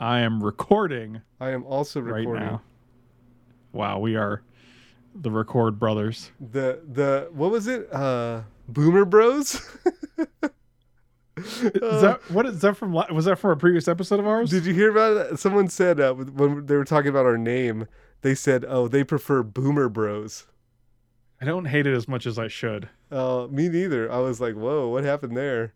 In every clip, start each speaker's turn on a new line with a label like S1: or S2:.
S1: I am recording
S2: I am also recording.
S1: right now. Wow, we are the record brothers.
S2: The the what was it? Uh Boomer Bros?
S1: Is that what is that from? Was that from a previous episode of ours?
S2: Did you hear about it? Someone said uh, when they were talking about our name, they said, "Oh, they prefer Boomer Bros."
S1: I don't hate it as much as I should.
S2: Uh, me neither. I was like, "Whoa, what happened there?"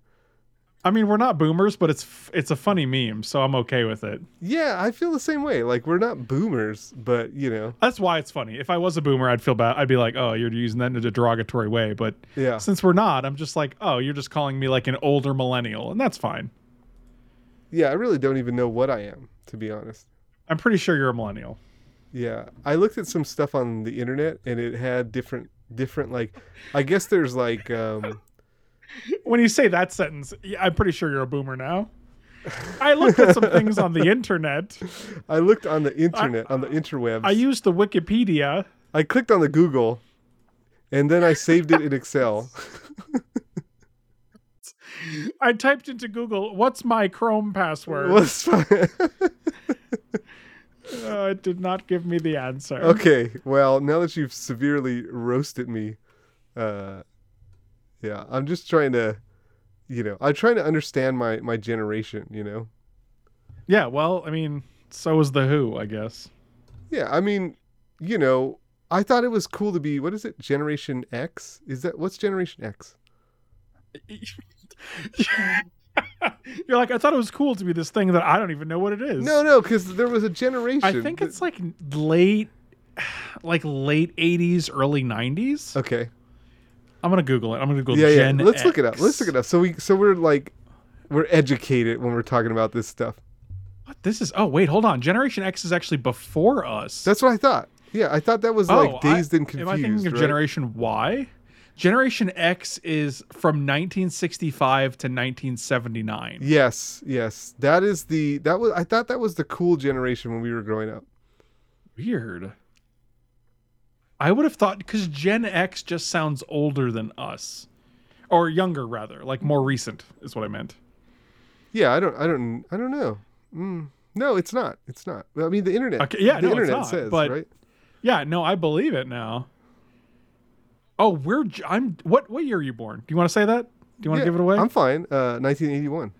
S1: I mean, we're not boomers, but it's it's a funny meme, so I'm okay with it.
S2: Yeah, I feel the same way. Like we're not boomers, but you know,
S1: That's why it's funny. If I was a boomer, I'd feel bad. I'd be like, "Oh, you're using that in a derogatory way." But
S2: yeah,
S1: since we're not, I'm just like, "Oh, you're just calling me like an older millennial," and that's fine.
S2: yeah. I really don't even know what I am, to be honest.
S1: I'm pretty sure you're a millennial.
S2: Yeah, I looked at some stuff on the internet, and it had different, different like, I guess there's like, um,
S1: When you say that sentence, I'm pretty sure you're a boomer now. I looked at some things on the internet.
S2: I looked on the internet, on the interwebs.
S1: I used the Wikipedia.
S2: I clicked on the Google, and then I saved it in Excel.
S1: I typed into Google, "What's my Chrome password?"
S2: Was fine.
S1: Uh, it did not give me the answer.
S2: okay, well, now that you've severely roasted me, uh, yeah, I'm just trying to, you know, I'm trying to understand my my generation. You know,
S1: Yeah, well, I mean, so was the Who, I guess.
S2: yeah, I mean, you know, I thought it was cool to be what is it, Generation X? Is that what's Generation X?
S1: You're like, I thought it was cool to be this thing that I don't even know what it is.
S2: No, no, because there was a generation.
S1: I think
S2: that-
S1: it's like late, like late '80s, early '90s.
S2: okay.
S1: I'm gonna Google it. I'm gonna Google
S2: yeah,
S1: Gen
S2: yeah. Let's look it up. Let's look it up. So we, so we're like, we're educated when we're talking about this stuff.
S1: What this is? Oh, wait, hold on. Generation X is actually before us.
S2: That's what I thought. Yeah, I thought that was
S1: oh,
S2: like dazed
S1: I,
S2: and confused.
S1: Am I thinking of
S2: right?
S1: Generation Y? Generation X is from 1965 to 1979.
S2: Yes, yes. That is the that was I thought that was the cool generation when we were growing up.
S1: Weird. I would have thought because Gen X just sounds older than us, or younger rather, like more recent is what I meant.
S2: Yeah, I don't I don't I don't know. Mm, no, it's not. It's not. I mean, the internet.
S1: Okay, yeah,
S2: the
S1: no,
S2: internet
S1: not,
S2: says
S1: but-
S2: right.
S1: Yeah, no, I believe it now. Oh, we're I'm what what year are you born? Do you want to say that? Do you want to give it away?
S2: I'm fine. Uh, 1981.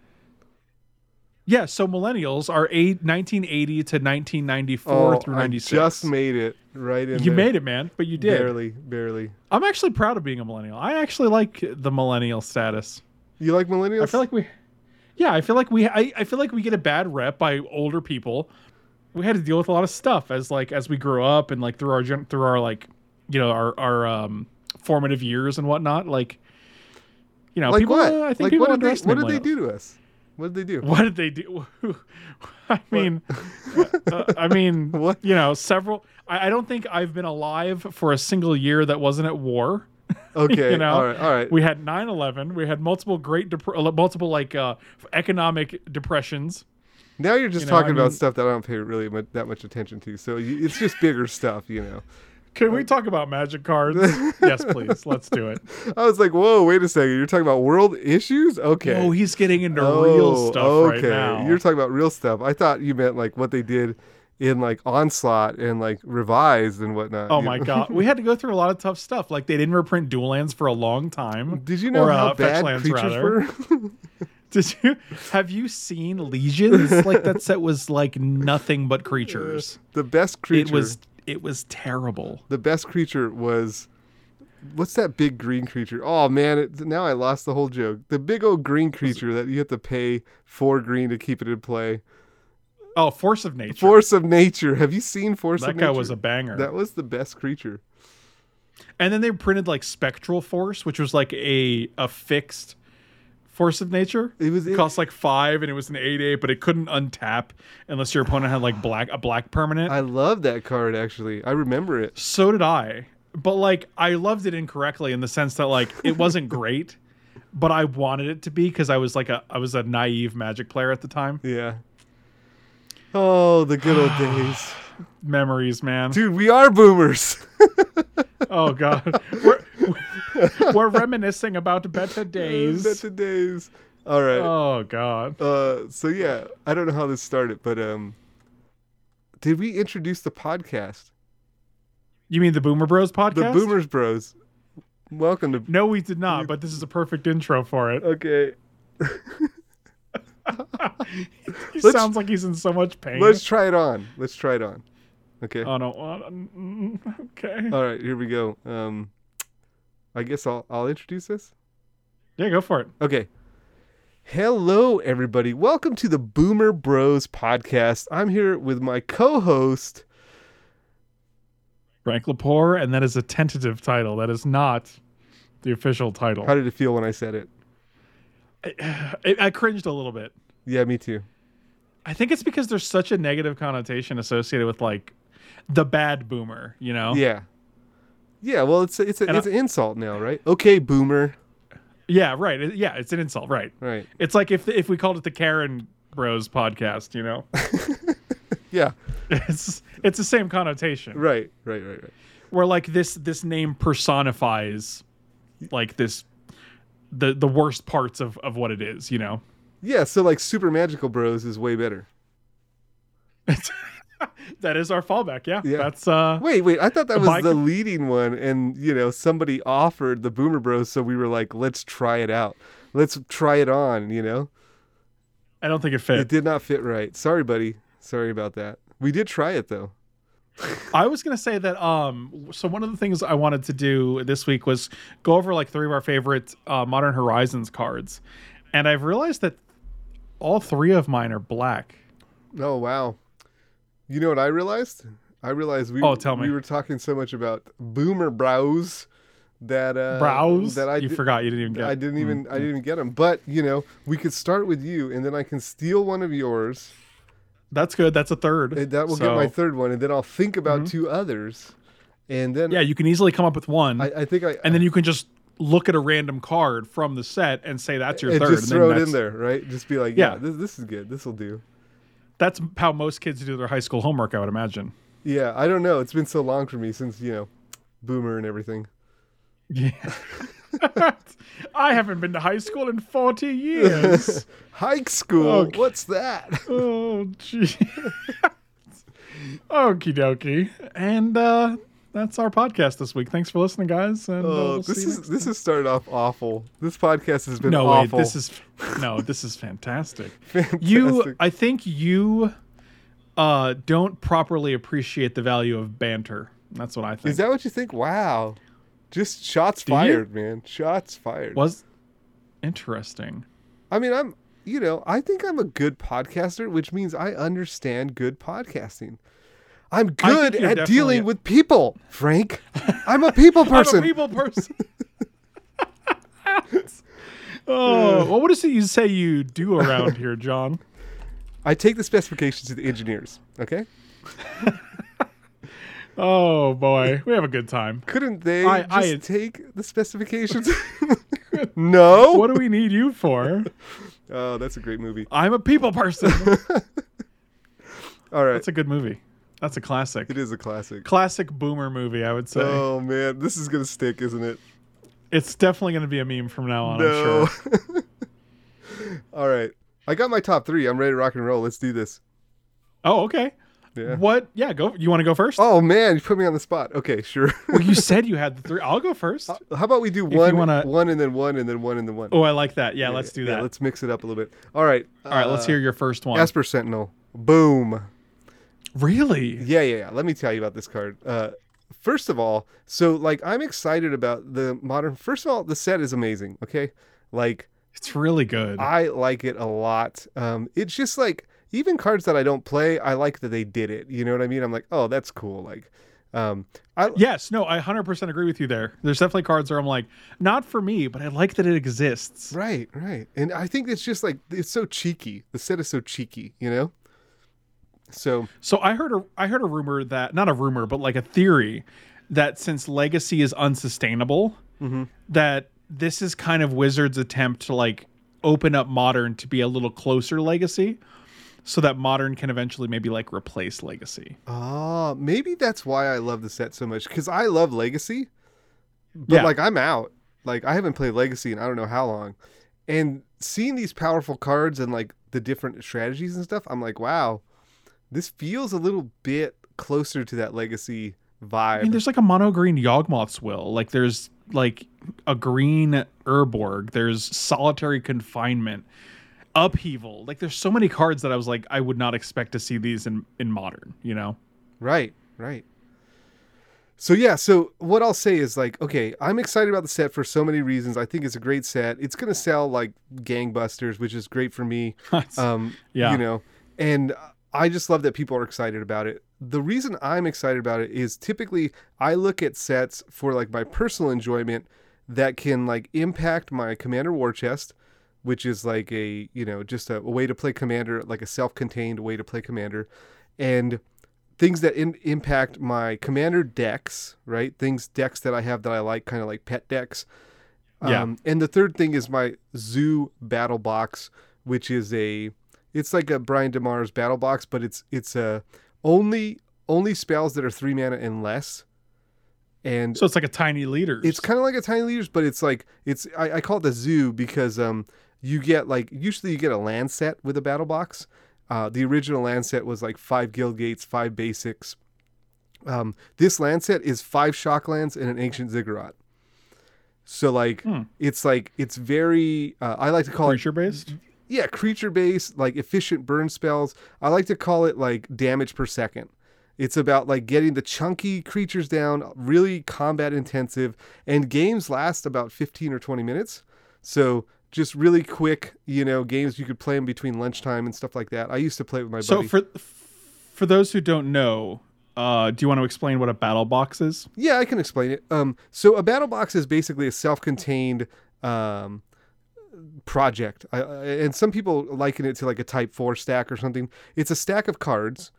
S1: Yeah, so millennials are eight, 1980 to 1994
S2: Oh,
S1: through
S2: I just made it right in.
S1: you
S2: there.
S1: made it, man, but you did.
S2: Barely, barely.
S1: I'm actually proud of being a millennial. I actually like the millennial status.
S2: You like millennials?
S1: I feel like we, yeah, I feel like we, I, I feel like we get a bad rep by older people. We had to deal with a lot of stuff as like as we grew up and like through our through our like, you know, our our um formative years and whatnot. Like, you know,
S2: like
S1: people.
S2: what?
S1: I think
S2: like
S1: people
S2: what did they? What did they do to us? What did they do?
S1: What did they do? I mean, uh, I mean,
S2: What?
S1: you know, several. I, I don't think I've been alive for a single year that wasn't at war.
S2: Okay.
S1: you know,
S2: all right. All right.
S1: We had 9/11. We had multiple great, dep- uh, multiple like uh, economic depressions.
S2: Now you're just
S1: You know, I
S2: talking
S1: mean-
S2: about stuff that I don't pay really mu- that much attention to. So you, it's just bigger stuff, you know.
S1: Can we talk about magic cards? yes, please. Let's do it.
S2: I was like, whoa, wait a second. You're talking about world issues? Okay.
S1: Oh, he's getting into
S2: Oh,
S1: real stuff right
S2: okay.
S1: now.
S2: You're talking about real stuff. I thought you meant like what they did in like Onslaught and like Revised and whatnot.
S1: Oh my god, we had to go through a lot of tough stuff. Like they didn't reprint dual lands for a long time.
S2: Did you know
S1: Or,
S2: how
S1: uh,
S2: bad
S1: lands,
S2: creatures
S1: rather.
S2: were?
S1: Did you have you seen Legions? like that set was like nothing but creatures.
S2: the best creature
S1: It was it was terrible.
S2: the best creature was what's that big green creature? Oh man, it, now I lost the whole joke. The big old green creature that you have to pay four green to keep it in play.
S1: Oh, Force of Nature.
S2: Force of Nature. Have you seen Force
S1: that
S2: of
S1: guy
S2: Nature?
S1: was a banger.
S2: That was the best creature.
S1: and then they printed like Spectral Force, which was like a a fixed Force of Nature.
S2: It was
S1: It cost like five, and it was an eight eight, but it couldn't untap unless your opponent had like black a black permanent.
S2: I love that card actually. I remember it.
S1: So did I. But like I loved it incorrectly in the sense that like it wasn't great, but I wanted it to be because I was like a I was a naive magic player at the time.
S2: Yeah. Oh, the good old days.
S1: Memories, man.
S2: Dude, we are boomers.
S1: Oh god. We're we're reminiscing about better days.
S2: Better days. All right.
S1: Oh God.
S2: Uh, so yeah, I don't know how this started, but um, did we introduce the podcast?
S1: You mean the Boomer Bros podcast? The?
S2: Boomers Bros. Welcome to.
S1: No, we did not. But this is a perfect intro for it.
S2: Okay,
S1: He
S2: Let's-
S1: sounds like he's in so much pain.
S2: let's try it on. Let's try it on. Okay.
S1: Oh no. uh, mm, Okay.
S2: All right, here we go. Um, I guess I'll I'll introduce this.
S1: Yeah, go for it.
S2: Okay. Hello, everybody. Welcome to the Boomer Bros podcast. I'm here with my co-host.
S1: Frank Lepore, and that is a tentative title. That is not the official title.
S2: How did it feel when I said it?
S1: I, I cringed a little bit.
S2: Yeah, me too.
S1: I think it's because there's such a negative connotation associated with like the bad boomer, you know?
S2: Yeah. Yeah, well, it's a, it's a,
S1: And I-
S2: an insult now, right? Okay, boomer.
S1: Yeah, right. Yeah, it's an insult, right?
S2: Right.
S1: It's like if if we called it the Karen Bros podcast, you know?
S2: Yeah.
S1: It's it's the same connotation.
S2: Right. Right. Right. Right.
S1: Where like this this name personifies like this the the worst parts of of what it is, you know?
S2: Yeah. So like, super magical bros is way better.
S1: that is our fallback, yeah.
S2: Yeah.
S1: That's uh
S2: Wait, wait. I thought that was the leading one, and you know, somebody offered the boomer bros, so we were like, let's try it out. Let's try it on. You know,
S1: I don't think it fit.
S2: it did not fit right. Sorry, buddy. Sorry about that. We did try it though.
S1: I was gonna say that um so one of the things I wanted to do this week was go over like three of our favorite uh, Modern Horizons cards. And I've realized that all three of mine are black.
S2: Oh wow. You know what I realized? I realized we
S1: Oh, tell me.
S2: we were talking so much about boomer brows that uh
S1: Brows
S2: that I
S1: you
S2: did-
S1: forgot you didn't even get
S2: I didn't
S1: Mm.
S2: even I didn't even get them. But you know, we could start with you, and then I can steal one of yours.
S1: That's good. That's a third.
S2: And that will
S1: So,
S2: get my third one, and then I'll think about two others, and then
S1: Yeah, you can easily come up with one
S2: I, I think I
S1: and then you can just look at a random card from the set and say that's your
S2: and
S1: third.
S2: just
S1: and then
S2: throw it in there, right? Just be like, yeah,
S1: Yeah.
S2: this this is good. This will do.
S1: That's how most kids do their high school homework, I would imagine.
S2: Yeah, I don't know. It's been so long for me since you know, boomer and everything.
S1: Yeah. I haven't been to high school in 40 years.
S2: Hike school.
S1: Okay.
S2: What's that?
S1: Oh, gee. Okie dokie. And uh, that's our podcast this week. Thanks for listening, guys. And uh,
S2: Oh,
S1: we'll
S2: this is this has started off awful. This podcast has been
S1: no,
S2: awful.
S1: wait. This is no. This is fantastic.
S2: fantastic.
S1: You, I think you uh, don't properly appreciate the value of banter. That's what I think.
S2: is that what you think? Wow, just shots
S1: Do you?
S2: fired, man. Shots fired.
S1: was interesting?
S2: I mean, I'm, you know, I think I'm a good podcaster, which means I understand good podcasting. I'm good at dealing
S1: a-
S2: with people, Frank. I'm a people person.
S1: I'm a people person. oh, well, what is it you say you do around here, John?
S2: I take the specifications to the engineers. Okay,
S1: Oh boy, we have a good time.
S2: couldn't they
S1: I-
S2: just
S1: I-
S2: take the specifications? no.
S1: What do we need you for?
S2: Oh, that's a great movie.
S1: I'm a people person.
S2: All right,
S1: That's a good movie. That's a classic.
S2: it is a classic.
S1: Classic boomer movie, I would say.
S2: Oh man, this is gonna stick, isn't it?
S1: It's definitely going to be a meme from now on,
S2: No.
S1: I'm sure.
S2: All right, I got my top three. I'm ready to rock and roll. Let's do this.
S1: Oh, okay.
S2: Yeah.
S1: What? Yeah, go. You want to go first?
S2: Oh man, you put me on the spot. Okay, sure.
S1: Well, you said you had the three. I'll go first.
S2: How about we do one,
S1: wanna-
S2: one, and then one, and then one, and then one.
S1: Oh, I like that. Yeah, let's do
S2: Yeah,
S1: that.
S2: let's mix it up a little bit. All right.
S1: All right, let's
S2: uh,
S1: hear your first one.
S2: Esper Sentinel. Boom.
S1: Really?
S2: Yeah, yeah, yeah. Let me tell you about this card. Uh, first of all, so like I'm excited about the modern. First of all, the set is amazing. Okay, like
S1: It's really good.
S2: I like it a lot. Um, it's just like even cards that I don't play, I like that they did it. You know what I mean? I'm like, oh, that's cool. Like, um, I
S1: Yes, no, I 100% agree with you there. There's definitely cards where I'm like, not for me, but I like that it exists.
S2: right, right, and I think it's just like it's so cheeky. The set is so cheeky. You know. So
S1: So I heard a I heard a rumor that not a rumor, but like a theory that since Legacy is unsustainable,
S2: Mm-hmm.
S1: that this is kind of Wizards' attempt to like open up Modern to be a little closer Legacy, so that Modern can eventually maybe like replace Legacy.
S2: Ah, maybe that's why I love the set so much because I love Legacy, but
S1: Yeah.
S2: like I'm out. Like I haven't played Legacy in I don't know how long, and seeing these powerful cards and like the different strategies and stuff, I'm like, wow, this feels a little bit closer to that legacy vibe.
S1: I mean, there's like a mono green Yawgmoth's Will. Like there's like a green Urborg. There's solitary confinement, upheaval. Like there's so many cards that I was like, I would not expect to see these in in modern. You know?
S2: Right, right. So yeah, so what I'll say is like, okay, I'm excited about the set for so many reasons. I think it's a great set. It's gonna sell like gangbusters, which is great for me. Um,
S1: Yeah.
S2: you know, and I just love that people are excited about it. The reason I'm excited about it is typically I look at sets for like my personal enjoyment that can like impact my commander war chest, which is like a you know just a, a way to play commander, like a self-contained way to play commander, and things that in, impact my commander decks, right? Things decks that I have that I like, kind of like pet decks.
S1: Yeah.
S2: Um, and the third thing is my zoo battle box, which is a it's like a Brian DeMars' battle box, but it's it's a only only spells that are three mana and less. And
S1: So it's like a tiny leader.
S2: it's kind of like a tiny leaders, but it's like it's I, I call it the zoo because um you get like usually you get a land set with a battle box. Uh, the original land set was like five guild gates, five basics. Um, this land set is five shock lands and an ancient ziggurat. So like
S1: Hmm.
S2: it's like it's very uh, I like to call it
S1: creature based.
S2: Yeah, creature based, like efficient burn spells. I like to call it like damage per second. It's about like getting the chunky creatures down, really combat intensive, and games last about 15 or 20 minutes. So just really quick, you know, games you could play in between lunchtime and stuff like that. I used to play with my buddies.
S1: So
S2: buddy.
S1: for for those who don't know, uh, do you want to explain what a battle box is?
S2: Yeah, I can explain it. Um, so a battle box is basically a self-contained um, project, and some people liken it to like a Type Four stack or something. It's a stack of cards,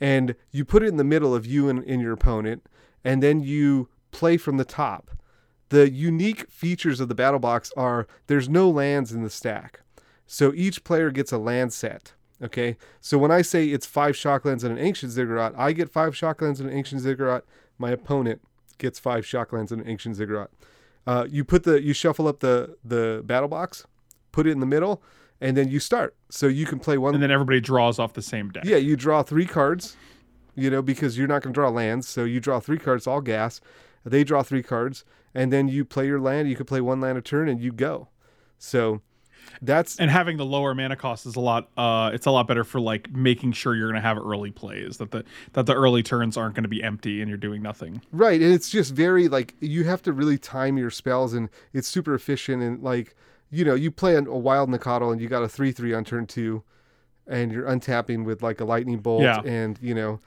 S2: and you put it in the middle of you and, and your opponent, and then you play from the top. The unique features of the battle box are there's no lands in the stack, so each player gets a land set. Okay, so when I say it's five shocklands and an ancient ziggurat, I get five shocklands and an ancient ziggurat. My opponent gets five shocklands and an ancient ziggurat. Uh, you put the you shuffle up the the battle box, put it in the middle, and then you start. So you can play one.
S1: And then everybody draws off the same deck.
S2: yeah, you draw three cards, you know, because you're not going to draw lands. So you draw three cards, all gas. They draw three cards, and then you play your land. You can play one land a turn, and you go. So that's
S1: And having the lower mana cost is a lot. Uh, it's a lot better for like making sure you're going to have early plays that the that the early turns aren't going to be empty and you're doing nothing.
S2: Right, and it's just very like you have to really time your spells, and it's super efficient. And like you know, you play a wild Nacatl, and you got a three three on turn two, and you're untapping with like a lightning bolt,
S1: Yeah.
S2: and you know,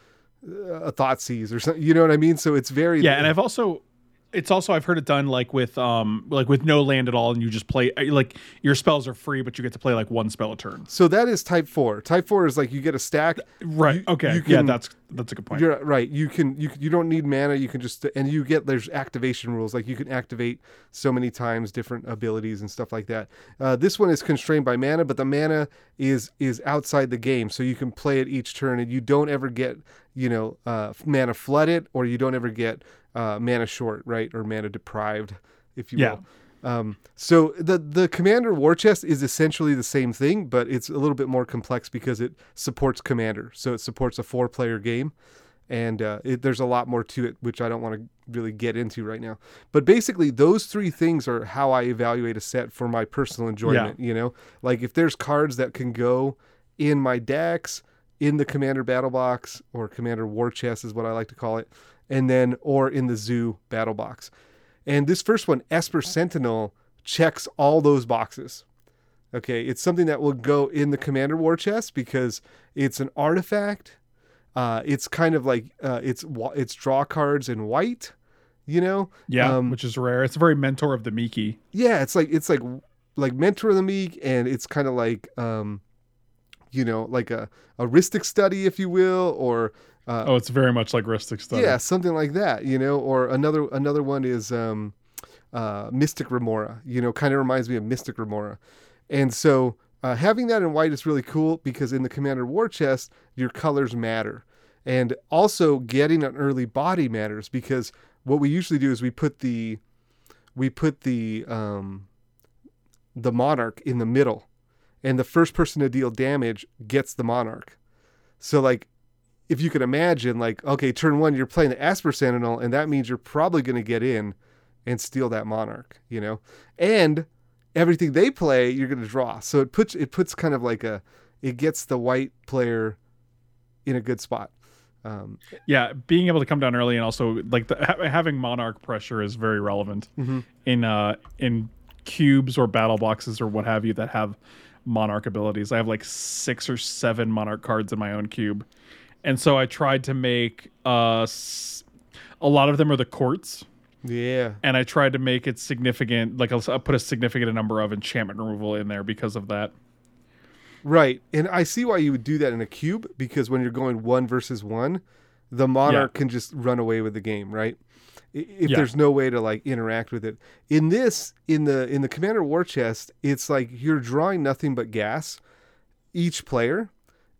S2: a Thoughtseize or something. You know what I mean? So it's very
S1: Yeah, and I've also it's also I've heard it done like with um like with no land at all and you just play uh, like your spells are free but you get to play like one spell a turn.
S2: so that is type four. Type four is like you get a stack.
S1: Right. Okay.
S2: you
S1: yeah, that's that's a good point.
S2: You're right. You can you you don't need mana. You can just and you get there's activation rules like you can activate so many times different abilities and stuff like that. Uh, this one is constrained by mana, but the mana is is outside the game, so you can play it each turn, and you don't ever get you know uh, mana flooded or you don't ever get uh, mana short, right, or mana deprived, if you
S1: Yeah.
S2: will. Um, so the the commander war chest is essentially the same thing, but it's a little bit more complex because it supports commander. So it supports a four player game, and uh, it, there's a lot more to it, which I don't want to really get into right now. But basically, those three things are how I evaluate a set for my personal enjoyment. You know, like if there's cards that can go in my decks, in the commander battle box or commander war chest is what I like to call it, and then or in the zoo battle box. And this first one, Esper Sentinel, checks all those boxes. Okay, it's something that will go in the Commander War Chest because it's an artifact. Uh, it's kind of like uh, it's it's draw cards in white, you know.
S1: yeah,
S2: um,
S1: which is rare. It's very Mentor of the Meek.
S2: Yeah, it's like it's like like Mentor of the Meek, and it's kind of like um, you know, like a a Rhystic Study, if you will, or uh,
S1: Oh, it's very much like rustic stuff.
S2: yeah, something like that, you know. Or another another one is um, uh, Mystic Remora. You know, kind of reminds me of Mystic Remora, and so uh, having that in white is really cool because in the Commander War Chest, your colors matter, and also getting an early body matters because what we usually do is we put the we put the um, the monarch in the middle, and the first person to deal damage gets the monarch. So like, if you can imagine, like, okay, turn one, you're playing the Esper Sentinel, and that means you're probably going to get in and steal that monarch, you know, and everything they play, you're going to draw. So it puts it puts kind of like a it gets the white player in a good spot. Um,
S1: yeah, being able to come down early and also like the, ha- having monarch pressure is very relevant
S2: Mm-hmm.
S1: in uh in cubes or battle boxes or what have you that have monarch abilities. I have like six or seven monarch cards in my own cube, and so I tried to make uh a lot of them are the courts.
S2: yeah,
S1: and I tried to make it significant. Like I'll, I'll put a significant number of enchantment removal in there because of that.
S2: right. And I see why you would do that in a cube because when you're going one versus one, the monarch can just run away with the game, right? If
S1: Yeah.
S2: there's no way to like interact with it. In this, in the in the commander war chest, it's like you're drawing nothing but gas, each player,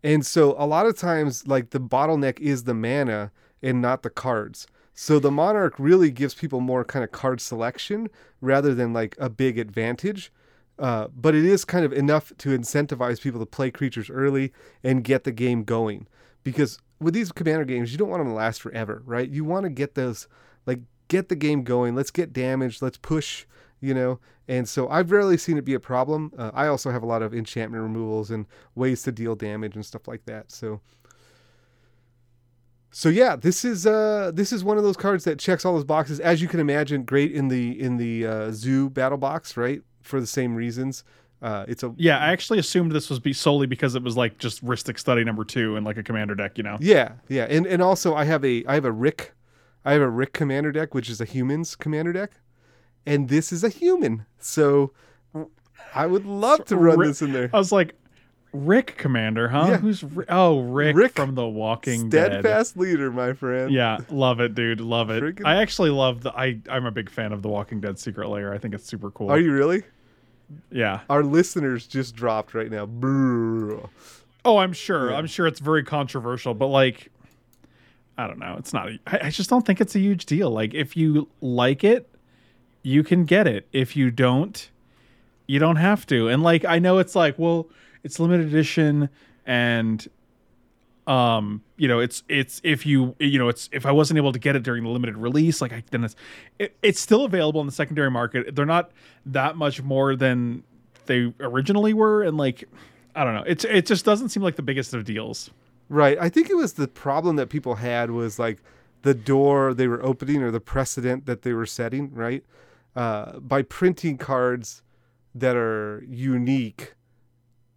S2: and so a lot of times like the bottleneck is the mana and not the cards. So the monarch really gives people more kind of card selection rather than like a big advantage. Uh, but it is kind of enough to incentivize people to play creatures early and get the game going. Because with these commander games, you don't want them to last forever, right? You want to get those, like, get the game going. Let's get damage. Let's push, you know? And so I've rarely seen it be a problem. Uh, I also have a lot of enchantment removals and ways to deal damage and stuff like that. So. So yeah, this is uh this is one of those cards that checks all those boxes. As you can imagine, great in the in the uh, zoo battle box, right? For the same reasons. Uh, it's a
S1: Yeah, I actually assumed this was be solely because it was like just Rhystic Study number two and like a commander deck, you know.
S2: yeah, yeah, and and also I have a I have a Rick, I have a Rick commander deck, which is a humans commander deck, and this is a human. So I would love to run
S1: Rick-
S2: this in there.
S1: I was like, Rick Commander, huh?
S2: Yeah.
S1: Who's Ri- oh Rick,
S2: Rick
S1: from The Walking Dead?
S2: Steadfast leader, my friend.
S1: Yeah, love it, dude. Love it.
S2: Friggin-
S1: I actually love the. I I'm a big fan of The Walking Dead Secret Layer. I think it's super cool.
S2: Are you really?
S1: Yeah.
S2: Our listeners just dropped right now. Brrr.
S1: Oh, I'm sure.
S2: Yeah.
S1: I'm sure it's very controversial, but like, I don't know. It's not. A, I, I just don't think it's a huge deal. Like, if you like it, you can get it. If you don't, you don't have to. And like, I know it's like, well, it's limited edition, and um, you know, it's it's if you you know, it's if I wasn't able to get it during the limited release, like I then it's it, it's still available in the secondary market. They're not that much more than they originally were, and like. I don't know. It's it just doesn't seem like the biggest of deals.
S2: Right. I think it was the problem that people had was like the door they were opening or the precedent that they were setting, right? Uh, by printing cards that are unique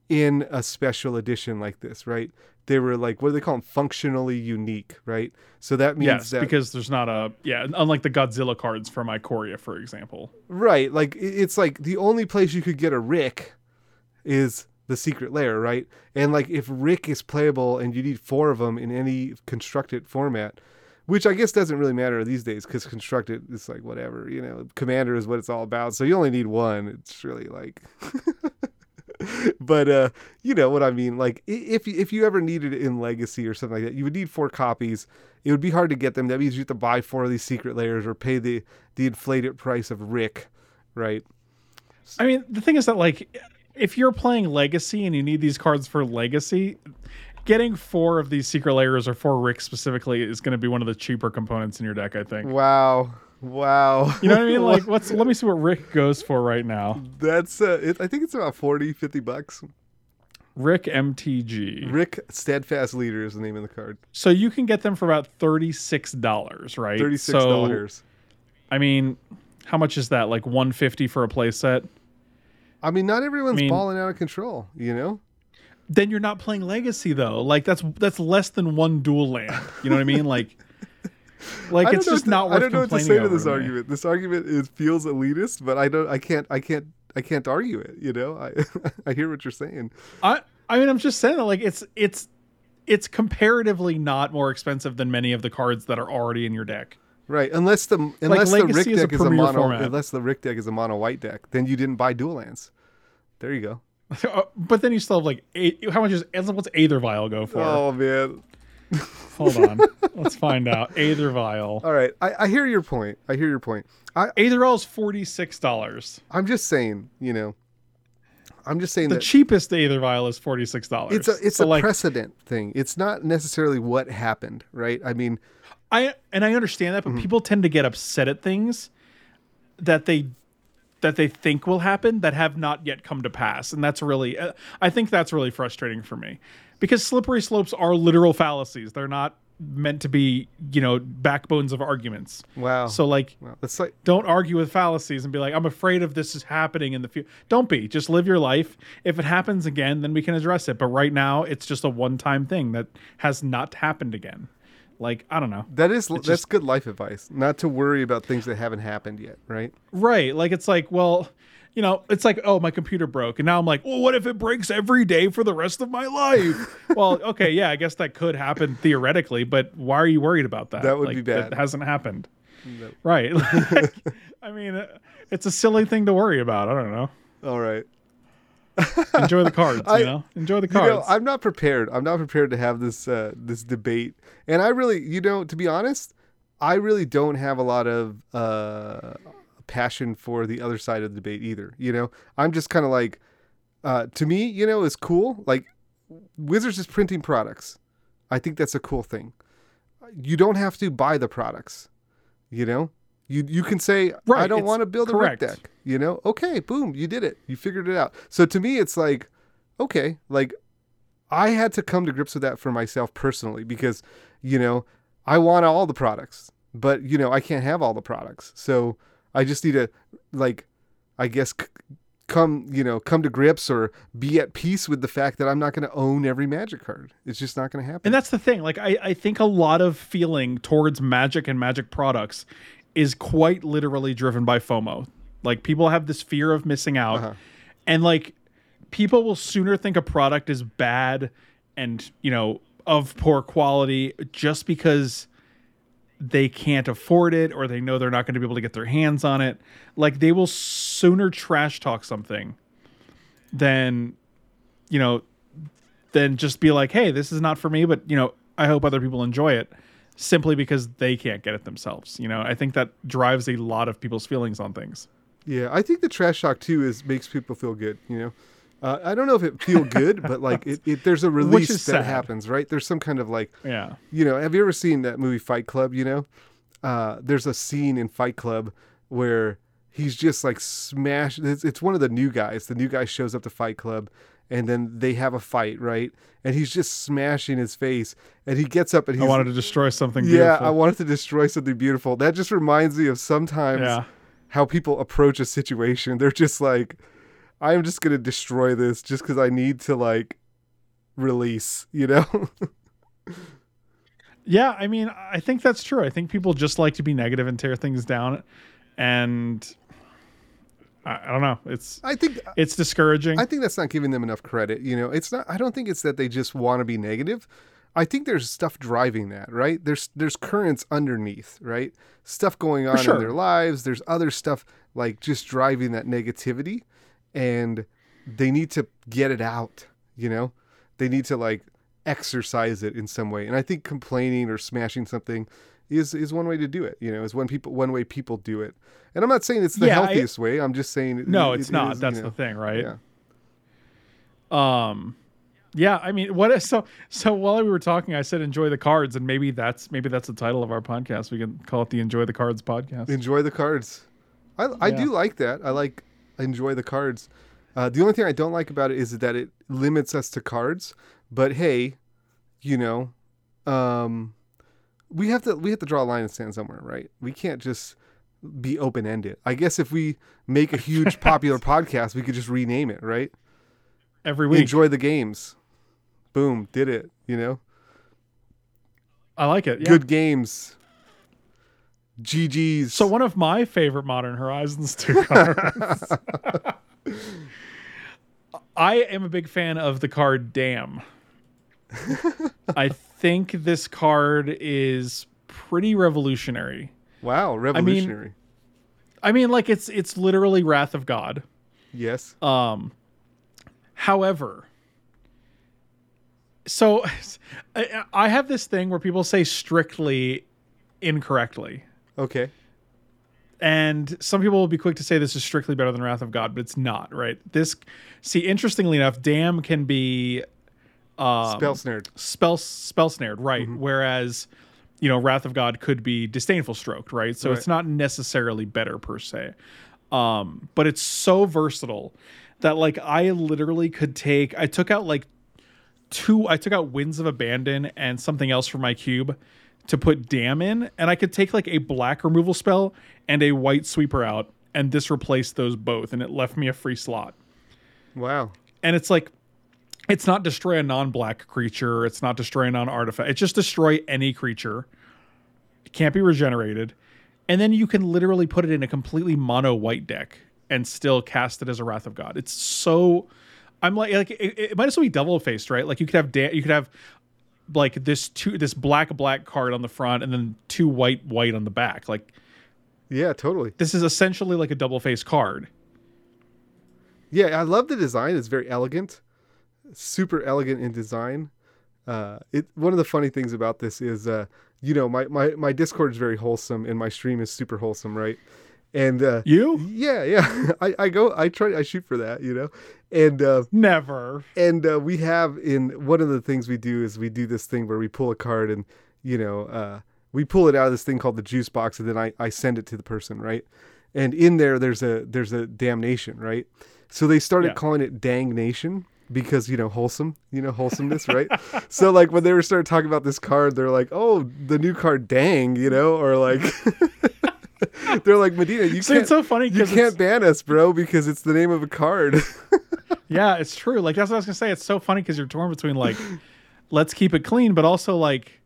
S2: in a special edition like this, right? They were like, what do they call them? Functionally unique, right? So that means
S1: Yes,
S2: that
S1: because there's not a yeah, unlike the Godzilla cards from Ikoria, for example.
S2: Right. Like it's like the only place you could get a Rick is the secret layer, right? And like if Rick is playable and you need four of them in any constructed format, which I guess doesn't really matter these days because constructed is like whatever, you know, commander is what it's all about. So you only need one. It's really like but uh you know what I mean like if if you ever needed it in legacy or something like that you would need four copies it would be hard to get them that means you have to buy four of these secret layers or pay the the inflated price of Rick right
S1: I mean, the thing is that like if you're playing Legacy and you need these cards for Legacy, getting four of these secret layers or four Rick specifically is going to be one of the cheaper components in your deck. I think.
S2: Wow. Wow.
S1: You know what I mean? Like, what's let me see what Rick goes for right now.
S2: That's uh it, I think it's about 40 50 bucks.
S1: Rick MTG.
S2: Rick Steadfast Leader is the name of the card.
S1: So you can get them for about thirty six dollars, right?
S2: $36.
S1: So, I mean, how much is that? Like one fifty for a playset?
S2: I mean, not everyone's
S1: I mean-
S2: balling out of control, you know?
S1: Then you're not playing legacy though like that's that's less than one dual land you know what i mean like like it's just
S2: to-
S1: not worth
S2: I don't know what to say to this argument. This argument is feels elitist, but I don't I can't I can't I can't argue it, you know? I I hear what you're saying.
S1: i i mean i'm just saying that like it's it's it's comparatively not more expensive than many of the cards that are already in your deck
S2: Right. Unless the unless the
S1: Legacy
S2: Rick
S1: is a
S2: deck is a mono
S1: format.
S2: unless the Rick deck is a mono white deck, then you didn't buy dual lands. There you go.
S1: but then you still have like eight, how much is what's Aether Vial go for?
S2: Oh man.
S1: Hold on, let's find out. Aether Vial.
S2: All right. I, I hear your point. I hear your point. I,
S1: Aether Vial is forty six dollars.
S2: I'm just saying, you know, I'm just saying
S1: the cheapest Aether vial is forty six dollars.
S2: it's a it's
S1: so
S2: a
S1: like
S2: precedent thing. It's not necessarily what happened, right? I mean,
S1: I and I understand
S2: Mm-hmm.
S1: that, but people tend to get upset at things that they that they think will happen that have not yet come to pass, and that's really uh, I think that's really frustrating for me because slippery slopes are literal fallacies. They're not meant to be you know backbones of arguments.
S2: wow.
S1: So like
S2: wow. That's like
S1: don't argue with fallacies and be like i'm afraid of this is happening in the future don't be just live your life if it happens again then we can address it but right now it's just a one-time thing that has not happened again like i don't know.
S2: That is that's
S1: just-
S2: good life advice. Not to worry about things that haven't happened yet, right?
S1: right. Like it's like well you know it's like oh my computer broke and now i'm like well what if it breaks every day for the rest of my life? Well okay yeah i guess that could happen theoretically but why are you worried about that?
S2: That would
S1: Like,
S2: be bad.
S1: that hasn't happened. Right. Like, i mean uh, it's a silly thing to worry about. I don't know.
S2: All right.
S1: enjoy the cards
S2: I-
S1: you know enjoy the
S2: You
S1: cards
S2: know, I'm not prepared. I'm not prepared to have this uh, this debate. And I really, you know, to be honest, I really don't have a lot of uh, passion for the other side of the debate either. You know, I'm just kind of like, uh, to me, you know, it's cool. Like, Wizards is printing products. I think that's a cool thing. You don't have to buy the products. You know, you you can say I don't want to build a
S1: correct.
S2: Rick deck. You know, okay, boom, you did it. You figured it out. So to me, it's like, okay, like I had to come to grips with that for myself personally because, you know, I want all the products, but you know, I can't have all the products. So I just need to, like, I guess, c- come, you know, come to grips or be at peace with the fact that I'm not going to own every Magic card. It's just not going to happen.
S1: And that's the thing. Like I, I think a lot of feeling towards magic and magic products is quite literally driven by FOMO. Like people have this fear of missing out.
S2: Uh-huh.
S1: And like people will sooner think a product is bad and, you know, of poor quality just because they can't afford it or they know they're not going to be able to get their hands on it. Like they will sooner trash talk something than, you know, than just be like, hey, this is not for me, but you know, I hope other people enjoy it simply because they can't get it themselves. You know, I think that drives a lot of people's feelings on things.
S2: Yeah, I think the trash talk too is makes people feel good. You know, uh, I don't know if it feel good, but like it, it there's a release that
S1: sad.
S2: happens, right? There's some kind of like
S1: Yeah.
S2: you know, have you ever seen that movie Fight Club? You know, uh, there's a scene in Fight Club where he's just like smash. It's, it's one of the new guys. The new guy shows up to Fight Club, and then they have a fight, right? And he's just smashing his face, and he gets up and he's
S1: I wanted to destroy something
S2: yeah,
S1: beautiful.
S2: I wanted to destroy something beautiful. That just reminds me of sometimes
S1: yeah.
S2: how people approach a situation. They're just like, I'm just gonna destroy this just because I need to like release, you know?
S1: Yeah, I mean, I think that's true. I think people just like to be negative and tear things down and I, I don't know. It's
S2: I think uh,
S1: it's discouraging.
S2: I think that's not giving them enough credit. You know, it's not. I don't think it's that they just want to be negative. I think there's stuff driving that, right? There's there's currents underneath, right? Stuff going on
S1: sure.
S2: in their lives. There's other stuff like just driving that negativity, and they need to get it out. You know, they need to like exercise it in some way. And I think complaining or smashing something is is one way to do it. You know, is one people one way people do it. And I'm not saying it's the
S1: Yeah, I-
S2: healthiest way. I'm just saying
S1: no,
S2: it-
S1: it's
S2: it
S1: not.
S2: is, you
S1: that's
S2: know,
S1: the thing, right?
S2: Yeah.
S1: Um yeah, I mean, what is so so while we were talking, I said enjoy the cards, and maybe that's maybe that's the title of our podcast. We can call it the Enjoy the Cards podcast.
S2: Enjoy the cards. I, I
S1: Yeah.
S2: do like that. I like enjoy the cards. Uh, the only thing I don't like about it is that it limits us to cards. But hey, you know, um, we have to we have to draw a line and stand somewhere, right? We can't just be open ended. I guess if we make a huge popular podcast, we could just rename it, right?
S1: Every week.
S2: Enjoy the games. Boom, did it. You know,
S1: I like it. Yeah.
S2: good games. GG's.
S1: So one of my favorite Modern Horizons 2 cards. I am a big fan of the card Damn. I think this card is pretty revolutionary.
S2: wow, revolutionary.
S1: I mean like it's it's literally Wrath of God.
S2: yes.
S1: Um however so I, I have this thing where people say strictly incorrectly.
S2: Okay.
S1: And some people will be quick to say this is strictly better than Wrath of God, but it's not, right? This see, interestingly enough, Damn can be um,
S2: Spell snared.
S1: spell spell snared, right?
S2: Mm-hmm.
S1: Whereas, you know, Wrath of God could be disdainful stroked, right? So
S2: Right.
S1: it's not necessarily better per se. Um, but it's so versatile that like I literally could take I took out like two I took out Winds of Abandon and something else from my cube to put Damn in, and I could take like a black removal spell and a white sweeper out, and this replaced those both, and it left me a free slot
S2: Wow.
S1: and it's like it's not destroy a non-black creature. It's not destroy a non-artifact. It's just destroy any creature. It can't be regenerated. And then you can literally put it in a completely mono white deck and still cast it as a wrath of god. It's so i'm like like it, it might as well be double faced right? Like you could have da- you could have like this two this black black card on the front and then two white white on the back. Like
S2: Yeah, totally.
S1: this is essentially like a double faced card.
S2: Yeah, I love the design. It's very elegant, super elegant in design. Uh, it one of the funny things about this is, uh, you know, my, my my Discord is very wholesome and my stream is super wholesome, right? And uh,
S1: you?
S2: Yeah, yeah, I, I go, I try, I shoot for that, you know, and uh,
S1: never.
S2: and uh, we have in one of the things we do is we do this thing where we pull a card and you know uh, we pull it out of this thing called the juice box and then I, I send it to the person right? And in there there's a there's a damnation right? So they started
S1: Yeah.
S2: calling it dang nation because you know wholesome you know wholesomeness right so like when they were started talking about this card they're like oh the new card dang you know or like they're like medina you
S1: so
S2: can't
S1: it's so funny
S2: you can't ban us bro because it's the name of a card
S1: Yeah, it's true. Like that's what I was gonna say. It's so funny because you're torn between like, let's keep it clean, but also like,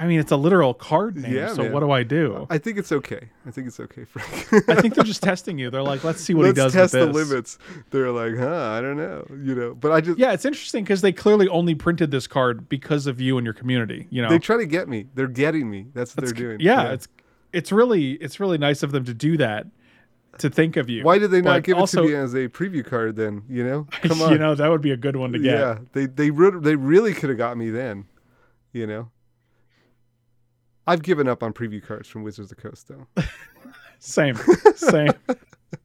S1: I mean, it's a literal card name.
S2: Yeah,
S1: so
S2: man.
S1: what do I do?
S2: I think it's okay. I think it's okay, Frank.
S1: I think they're just testing you. They're like, let's see what
S2: Let's
S1: he does
S2: test the limits. They're like, huh, I don't know, you know. But I just
S1: Yeah, it's interesting because they clearly only printed this card because of you and your community. You know,
S2: they try to get me. They're getting me. That's what
S1: It's-
S2: they're doing.
S1: Yeah, it's it's really it's really nice of them to do that, to think of you.
S2: Why did they not give
S1: also,
S2: it to me as a preview card then? You know, come on.
S1: you know, that would be a good one to get.
S2: Yeah, they they re- they really could have got me then. You know. I've given up on preview cards from Wizards of the Coast though.
S1: Same, same.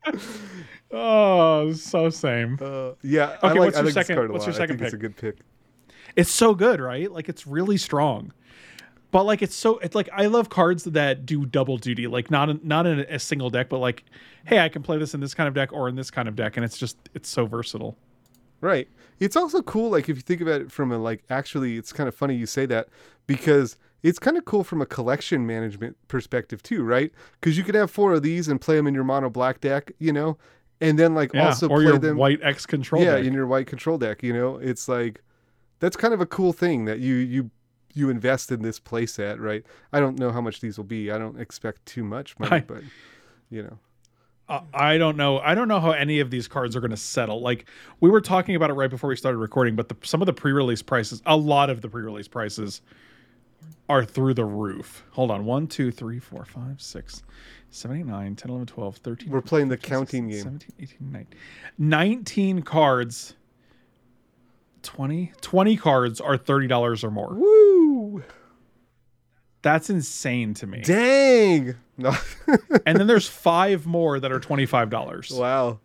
S1: oh, so same.
S2: Uh, yeah. I
S1: Okay,
S2: like,
S1: what's
S2: I
S1: your
S2: like
S1: second-
S2: card
S1: what's your second
S2: think it's a
S1: pick?
S2: good pick.
S1: it's so good, right? Like it's really strong. But like it's so it's like I love cards that do double duty, like not in, not in a single deck, but like, hey, I can play this in this kind of deck or in this kind of deck, and it's just it's so versatile.
S2: Right. It's also cool, like if you think about it from a like actually it's kind of funny you say that because it's kind of cool from a collection management perspective too, right? Because you could have four of these and play them in your mono black deck, you know, and then like
S1: Yeah,
S2: also
S1: or
S2: play
S1: your
S2: them
S1: white X control
S2: yeah
S1: deck.
S2: in your white control deck, you know. It's like that's kind of a cool thing that you you you invest in this playset, right? I don't know how much these will be. I don't expect too much money,
S1: I-
S2: but you know.
S1: Uh, I don't know. I don't know how any of these cards are going to settle. Like we were talking about it right before we started recording, but the, some of the pre-release prices, a lot of the pre-release prices, are through the roof. Hold on, one, two, three, four, five, six, seven, eight, nine, 10, 11, 12, 13.
S2: We're playing the
S1: 15,
S2: counting
S1: 16,
S2: game.
S1: 17, 18, 19. 19 cards. 20 20 cards are $30 or more.
S2: Woo!
S1: That's insane to me.
S2: Dang. No.
S1: and then there's five more that are $25.
S2: Wow.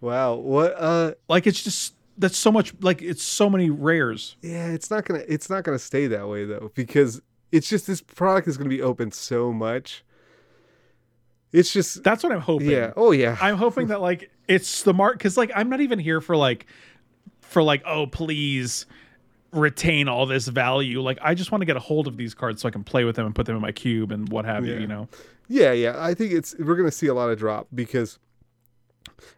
S2: Wow. What uh
S1: Like it's just that's so much like it's so many rares.
S2: yeah, it's not gonna it's not gonna stay that way though, because it's just this product is gonna be open so much. It's just
S1: That's what I'm hoping.
S2: yeah. Oh yeah.
S1: I'm hoping that like it's the mark because like I'm not even here for like for like oh please retain all this value. Like I just want to get a hold of these cards so I can play with them and put them in my cube and what have you. You know.
S2: Yeah, yeah. I think it's we're gonna see a lot of drop because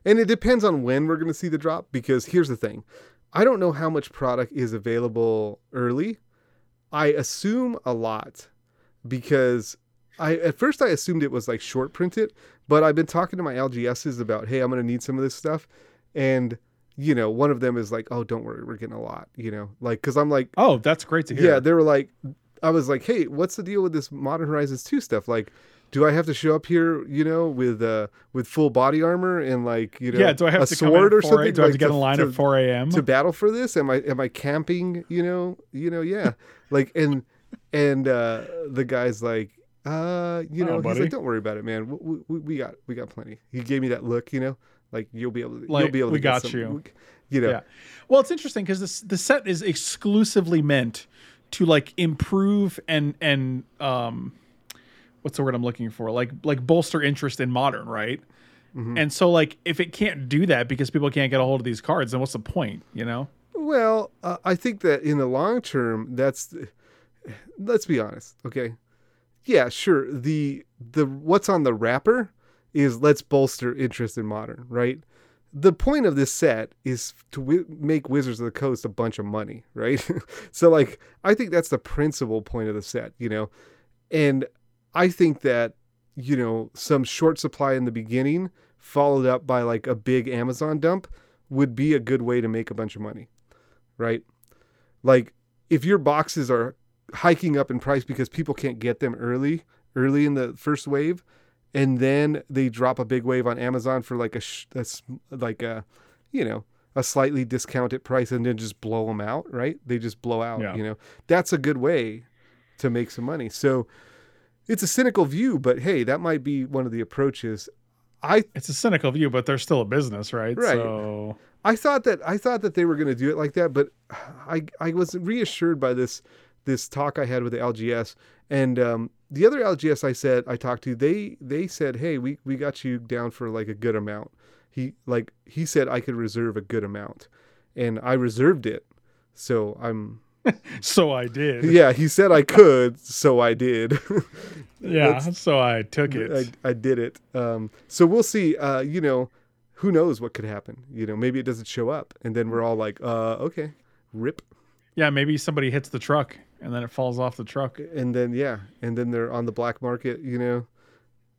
S2: and it depends on when we're gonna see the drop because here's the thing. I don't know how much product is available early. I assume a lot because I at first I assumed it was like short printed, but I've been talking to my LGSs about, hey, I'm gonna need some of this stuff. And you know, one of them is like, oh, don't worry, we're getting a lot, you know, like, cause I'm like,
S1: Oh, that's great to hear.
S2: yeah, they were like, I was like, hey, what's the deal with this Modern Horizons 2 stuff? Like, do I have to show up here, you know, with uh with full body armor and like, you know,
S1: yeah. Do I have
S2: a
S1: to
S2: sword or
S1: at 4
S2: something?
S1: Do I have
S2: like,
S1: to get in line
S2: to,
S1: at 4 a.m.?
S2: to battle for this? Am I am I camping? You know, you know, yeah. like and and uh the guy's like, uh, you
S1: Oh,
S2: know, he's
S1: buddy.
S2: like, don't worry about it, man. We, we, we got we got plenty. He gave me that look, you know, like you'll be able to, you'll
S1: Like,
S2: be able to
S1: we
S2: get
S1: got
S2: some-
S1: you.
S2: you know.
S1: Yeah. Well, it's interesting because this the set is exclusively meant to like improve and and um, what's the word I'm looking for? Like like bolster interest in modern, right?
S2: Mm-hmm.
S1: And so like if it can't do that because people can't get a hold of these cards, then what's the point? You know?
S2: Well, uh, I think that in the long term, that's let's be honest, okay? Yeah, sure. The the what's on the wrapper is let's bolster interest in modern, right? The point of this set is to make Wizards of the Coast a bunch of money, right? so like I think that's the principal point of the set, you know. And I think that you know, some short supply in the beginning followed up by like a big Amazon dump would be a good way to make a bunch of money right? Like if your boxes are hiking up in price because people can't get them early, early in the first wave, and then they drop a big wave on Amazon for like a, sh- a like a, you know, a slightly discounted price, and then just blow them out, right? They just blow out.
S1: Yeah.
S2: You know, that's a good way to make some money. So it's a cynical view, but hey, that might be one of the approaches. I
S1: It's a cynical view, but they're still a business, right?
S2: Right.
S1: So
S2: I thought that I thought that they were going to do it like that, but I I was reassured by this this talk I had with the LGS and um, the other LGS I said I talked to they they said hey we we got you down for like a good amount. He like he said I could reserve a good amount, and I reserved it. So I'm
S1: so I did.
S2: yeah. He said I could, so I did.
S1: Yeah. So I took it.
S2: I, I did it. Um, so we'll see. Uh, you know, who knows what could happen? You know, maybe it doesn't show up, and then we're all like, uh, okay, rip.
S1: yeah. Maybe somebody hits the truck and then it falls off the truck.
S2: And then yeah, and then they're on the black market. You know,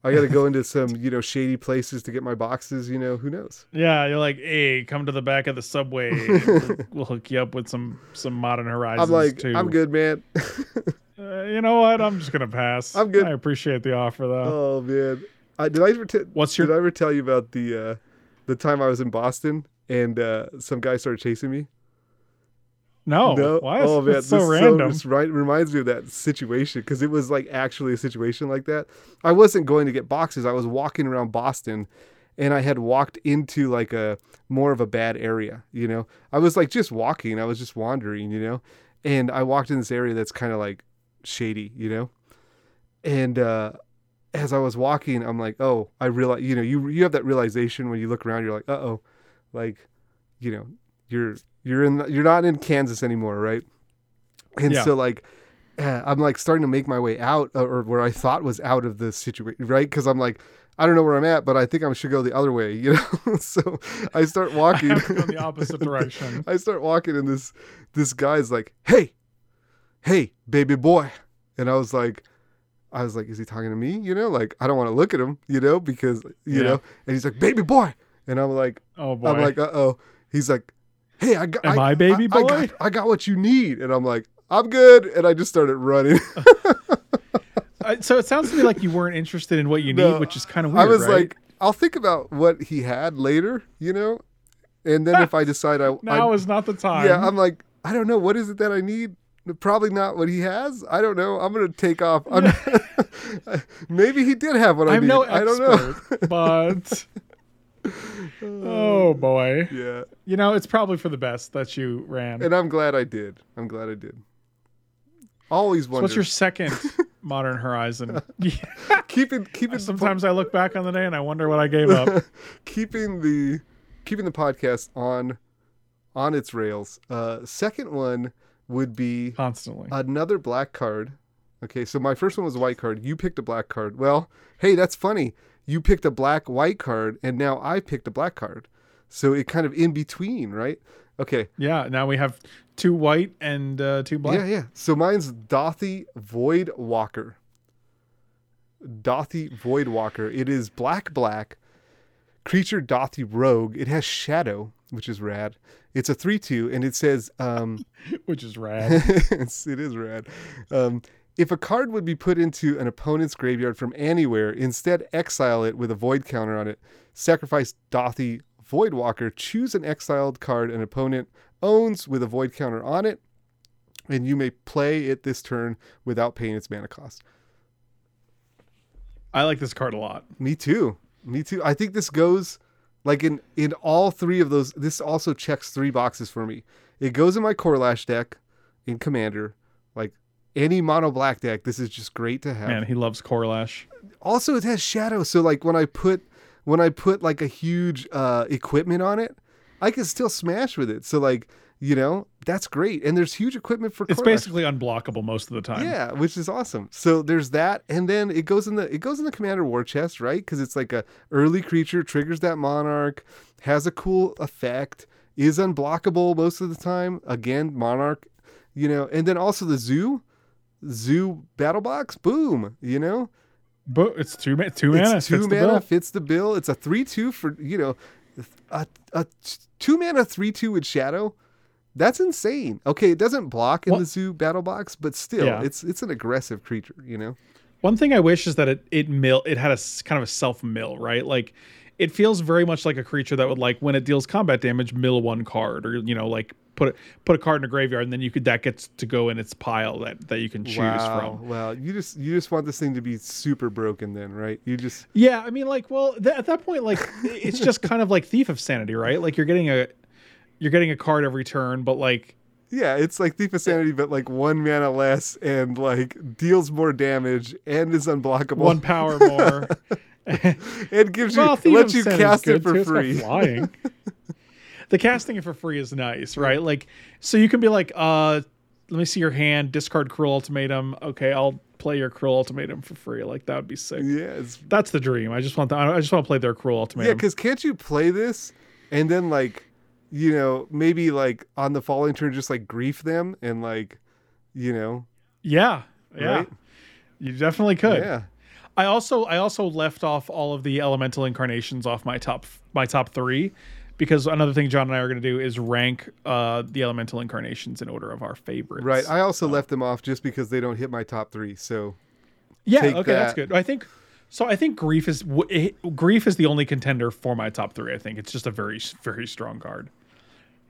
S2: I got to go into some you know shady places to get my boxes. You know, who knows?
S1: Yeah, you're like, hey, come to the back of the subway. we'll, hook you up with some some modern horizons
S2: I'm like,
S1: too.
S2: I'm good, man.
S1: Uh, you know what? I'm just gonna pass.
S2: I'm good.
S1: I appreciate the offer though.
S2: oh man, I, did I ever t-
S1: What's your-
S2: did I ever tell you about the uh, the time I was in Boston and uh, some guy started chasing me?
S1: No,
S2: No.
S1: why?
S2: Oh man,
S1: so random.
S2: this right, reminds me of that situation because it was like actually a situation like that. I wasn't going to get boxes. I was walking around Boston, and I had walked into like a more of a bad area. You know, I was like just walking. I was just wandering. You know, and I walked in this area that's kind of like shady. You know, and uh, as I was walking, I'm like, oh, I realize. You know, you you have that realization when you look around. You're like, uh oh, like, you know, you're you're in you're not in Kansas anymore, right? And
S1: Yeah.
S2: so like uh, I'm like starting to make my way out uh, or where I thought was out of the situation, right? Cuz I'm like I don't know where I'm at, but I think I should go the other way, you know? so I start
S1: I
S2: walking
S1: go in the opposite direction.
S2: I start walking and this this guy's like, "Hey. Hey, baby boy." And I was like I was like, "Is he talking to me?" You know, like I don't want to look at him, you know, because you
S1: Yeah.
S2: know. And he's like, "Baby boy." And I'm like
S1: Oh boy.
S2: I'm like, uh oh. He's like, hey, I got.
S1: Am I baby
S2: I
S1: boy?
S2: got, I got what you need, and I'm like, I'm good, and I just started running.
S1: Uh, so it sounds to me like you weren't interested in what you need,
S2: No,
S1: which is kind of weird.
S2: I was
S1: right?
S2: like, I'll think about what he had later, you know, and then if I decide I,
S1: now
S2: I
S1: is not the time.
S2: yeah, I'm like, I don't know, what is it that I need? Probably not what he has. I don't know. I'm gonna take off. I'm, maybe he did have what I
S1: I'm
S2: need.
S1: no
S2: I don't know.
S1: but oh boy,
S2: Yeah,
S1: you know it's probably for the best that you ran.
S2: and I'm glad I did. I'm glad I did. Always
S1: So what's your second Modern Horizon?
S2: keeping keeping
S1: Sometimes I look back on the day and I wonder what I gave up.
S2: keeping the keeping the podcast on on its rails. Uh, second one would be
S1: Constantly.
S2: another black card. Okay, so my first one was a white card. You picked a black card. Well, hey, that's funny. You picked a black white card, and now I picked a black card. So it kind of in between, right? Okay.
S1: yeah. Now we have two white and uh, two black.
S2: Yeah, yeah. So mine's Dothy Void Walker. Dauthi Voidwalker. It is black, black. Creature Dauthi Rogue. It has Shadow, which is rad. It's a 3 2, and it says, um,
S1: which is rad.
S2: it is rad. Um, if a card would be put into an opponent's graveyard from anywhere, instead exile it with a void counter on it. Sacrifice Dauthi Voidwalker. Choose an exiled card an opponent owns with a void counter on it, and you may play it this turn without paying its mana cost.
S1: I like this card a lot.
S2: Me too. Me too. I think this goes like in in all three of those. This also checks three boxes for me. It goes in my Korlash deck in Commander. Any mono black deck, this is just great to have.
S1: Man, he loves Korlash.
S2: Also, it has shadow, so like when I put when I put like a huge uh, equipment on it, I can still smash with it. So like you know that's great, and there's huge equipment for.
S1: It's basically unblockable most of the time.
S2: Yeah, which is awesome. So there's that, and then it goes in the it goes in the commander war chest, right? Because it's like a early creature, triggers that monarch, has a cool effect, is unblockable most of the time. Again, monarch, you know, and then also the zoo, zoo battle box, boom, you know,
S1: But it's two ma- two mana.
S2: it's two
S1: fits the
S2: mana
S1: bill.
S2: fits the bill. It's a three two for you know, a, a two mana three two with shadow. That's insane. Okay, it doesn't block in
S1: What-
S2: the zoo battle box, but still,
S1: Yeah.
S2: it's it's an aggressive creature. You know.
S1: One thing I wish is that it it mill it had a kind of a self mill, right? Like it feels very much like a creature that would like when it deals combat damage, mill one card, or you know, like put it put a card in a graveyard, and then you could that gets to go in its pile that that you can choose
S2: wow.
S1: from.
S2: Well, you just you just want this thing to be super broken, then, right? You just
S1: Yeah, I mean, like, well, th- at that point, like, it's just kind of like Thief of Sanity, right? Like you're getting a you're getting a card every turn, but like
S2: yeah, it's like Thief of Sanity, but like one mana less, and like deals more damage, and is unblockable,
S1: one power more.
S2: and gives you
S1: well, Thief
S2: lets you cast it for
S1: too. It's got
S2: free.
S1: Flying. the casting it for free is nice, right? Like, so you can be like, uh, let me see your hand, discard Cruel Ultimatum. Okay, I'll play your Cruel Ultimatum for free. Like that would be sick.
S2: Yeah,
S1: That's the dream. I just want that. I just want to play their Cruel Ultimatum.
S2: Yeah, because can't you play this and then like, you know, maybe like on the following turn just like grief them and like, you know,
S1: yeah, yeah.
S2: Right?
S1: You definitely could.
S2: yeah,
S1: I also I also left off all of the elemental incarnations off my top my top three because another thing John and I are going to do is rank uh, the elemental incarnations in order of our favorites.
S2: right. I also left them off just because they don't hit my top three. So
S1: yeah. Okay, that's good. I think so. I think grief is it, grief is the only contender for my top three. I think it's just a very very strong card,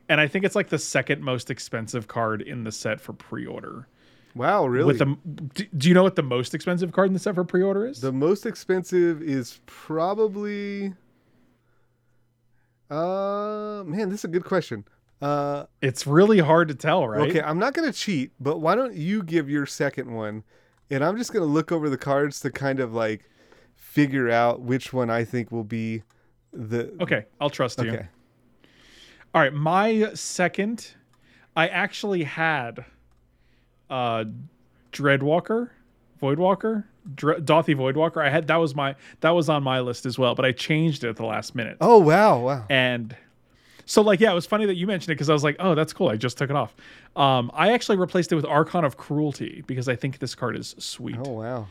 S1: and I think it's like the second most expensive card in the set for pre-order.
S2: wow, really,
S1: With the do, do you know what the most expensive card in the set for pre-order is?
S2: the most expensive is probably. Uh, man, this is a good question. Uh,
S1: it's really hard to tell, right?
S2: okay, I'm not gonna cheat, but why don't you give your second one, and I'm just gonna look over the cards to kind of like figure out which one I think will be the
S1: Okay, I'll trust you.
S2: Okay.
S1: All right, my second, I actually had uh Dreadwalker, Voidwalker, Dr- Dauthi Voidwalker. I had that was my that was on my list as well, but I changed it at the last minute.
S2: Oh wow, wow.
S1: And so like yeah, it was funny that you mentioned it because I was like, oh, that's cool. I just took it off. Um, I actually replaced it with Archon of Cruelty because I think this card is sweet.
S2: Oh wow.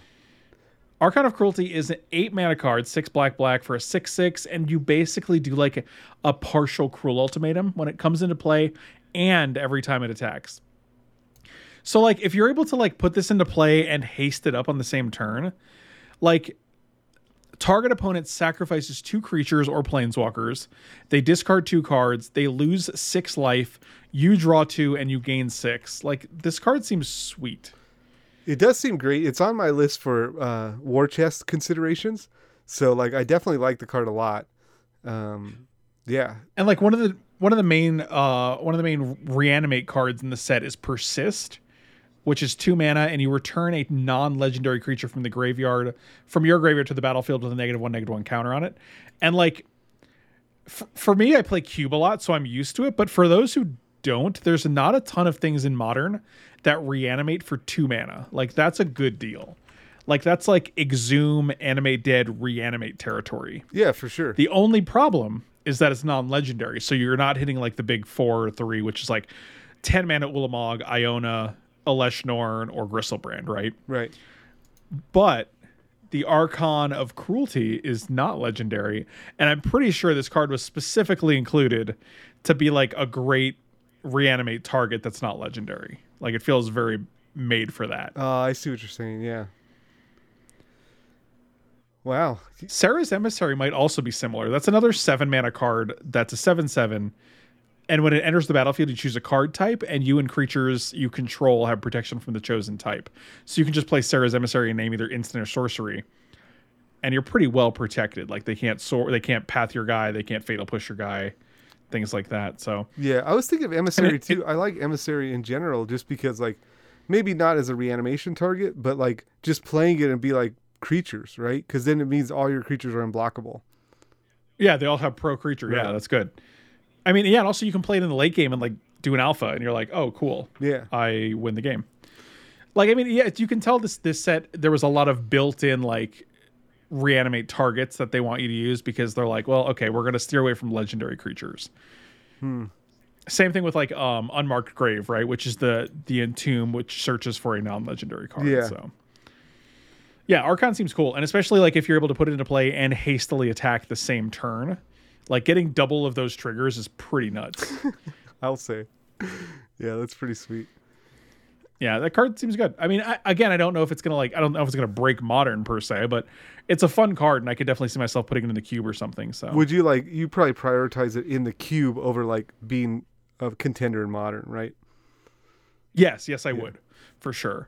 S1: Archon of Cruelty is an eight mana card, six black black for a six six, and you basically do like a, a partial cruel ultimatum when it comes into play and every time it attacks. So like if you're able to like put this into play and haste it up on the same turn, like target opponent sacrifices two creatures or planeswalkers, they discard two cards, they lose six life, you draw two and you gain six. Like this card seems sweet.
S2: It does seem great. It's on my list for uh, war chest considerations. So like I definitely like the card a lot. Um, yeah.
S1: And like one of the one of the main uh one of the main reanimate cards in the set is persist, which is two mana, and you return a non-legendary creature from the graveyard from your graveyard to the battlefield with a negative one, negative one counter on it. And like f- for me, I play cube a lot, so I'm used to it. But for those who don't, there's not a ton of things in modern that reanimate for two mana. Like that's a good deal. Like that's like exhume, animate dead, reanimate territory.
S2: Yeah, for sure.
S1: The only problem is that it's non-legendary, so you're not hitting like the big four or three, which is like ten mana Ulamog, Iona, Elesh Norn, or Gristlebrand, right?
S2: right.
S1: But the Archon of Cruelty is not legendary, and I'm pretty sure this card was specifically included to be like a great reanimate target that's not legendary. Like it feels very made for that.
S2: Uh, I see what you're saying. Yeah. Wow.
S1: Serra's Emissary might also be similar. That's another seven mana card that's a 7 7. And when it enters the battlefield, you choose a card type, and you and creatures you control have protection from the chosen type. So you can just play Serra's Emissary and name either instant or sorcery. and you're pretty well protected. Like they can't soar, they can't path your guy, they can't fatal push your guy, things like that. So
S2: Yeah, I was thinking of emissary
S1: it-
S2: too. I like emissary in general, just because like maybe not as a reanimation target, but like just playing it and be like creatures, right? Because then it means all your creatures are unblockable.
S1: yeah, they all have pro creature. Yeah, that's good. I mean, yeah, and also you can play it in the late game and like do an alpha, and you're like, oh, cool.
S2: Yeah,
S1: I win the game. Like I mean, yeah, you can tell this this set there was a lot of built-in like reanimate targets that they want you to use because they're like, well, okay, we're gonna steer away from legendary creatures. Hmm. Same thing with like um unmarked grave, right? Which is the the entomb which searches for a non-legendary card.
S2: Yeah.
S1: So yeah, Archon seems cool, and especially like if you're able to put it into play and hastily attack the same turn, like getting double of those triggers is pretty nuts.
S2: I'll say. Yeah, that's pretty sweet.
S1: Yeah, that card seems good. I mean, I, again, I don't know if it's gonna like, I don't know if it's gonna break modern per se, but it's a fun card, and I could definitely see myself putting it in the cube or something. So
S2: Would you like you probably prioritize it in the cube over like being a contender in modern, right?
S1: yes, yes, I would for sure,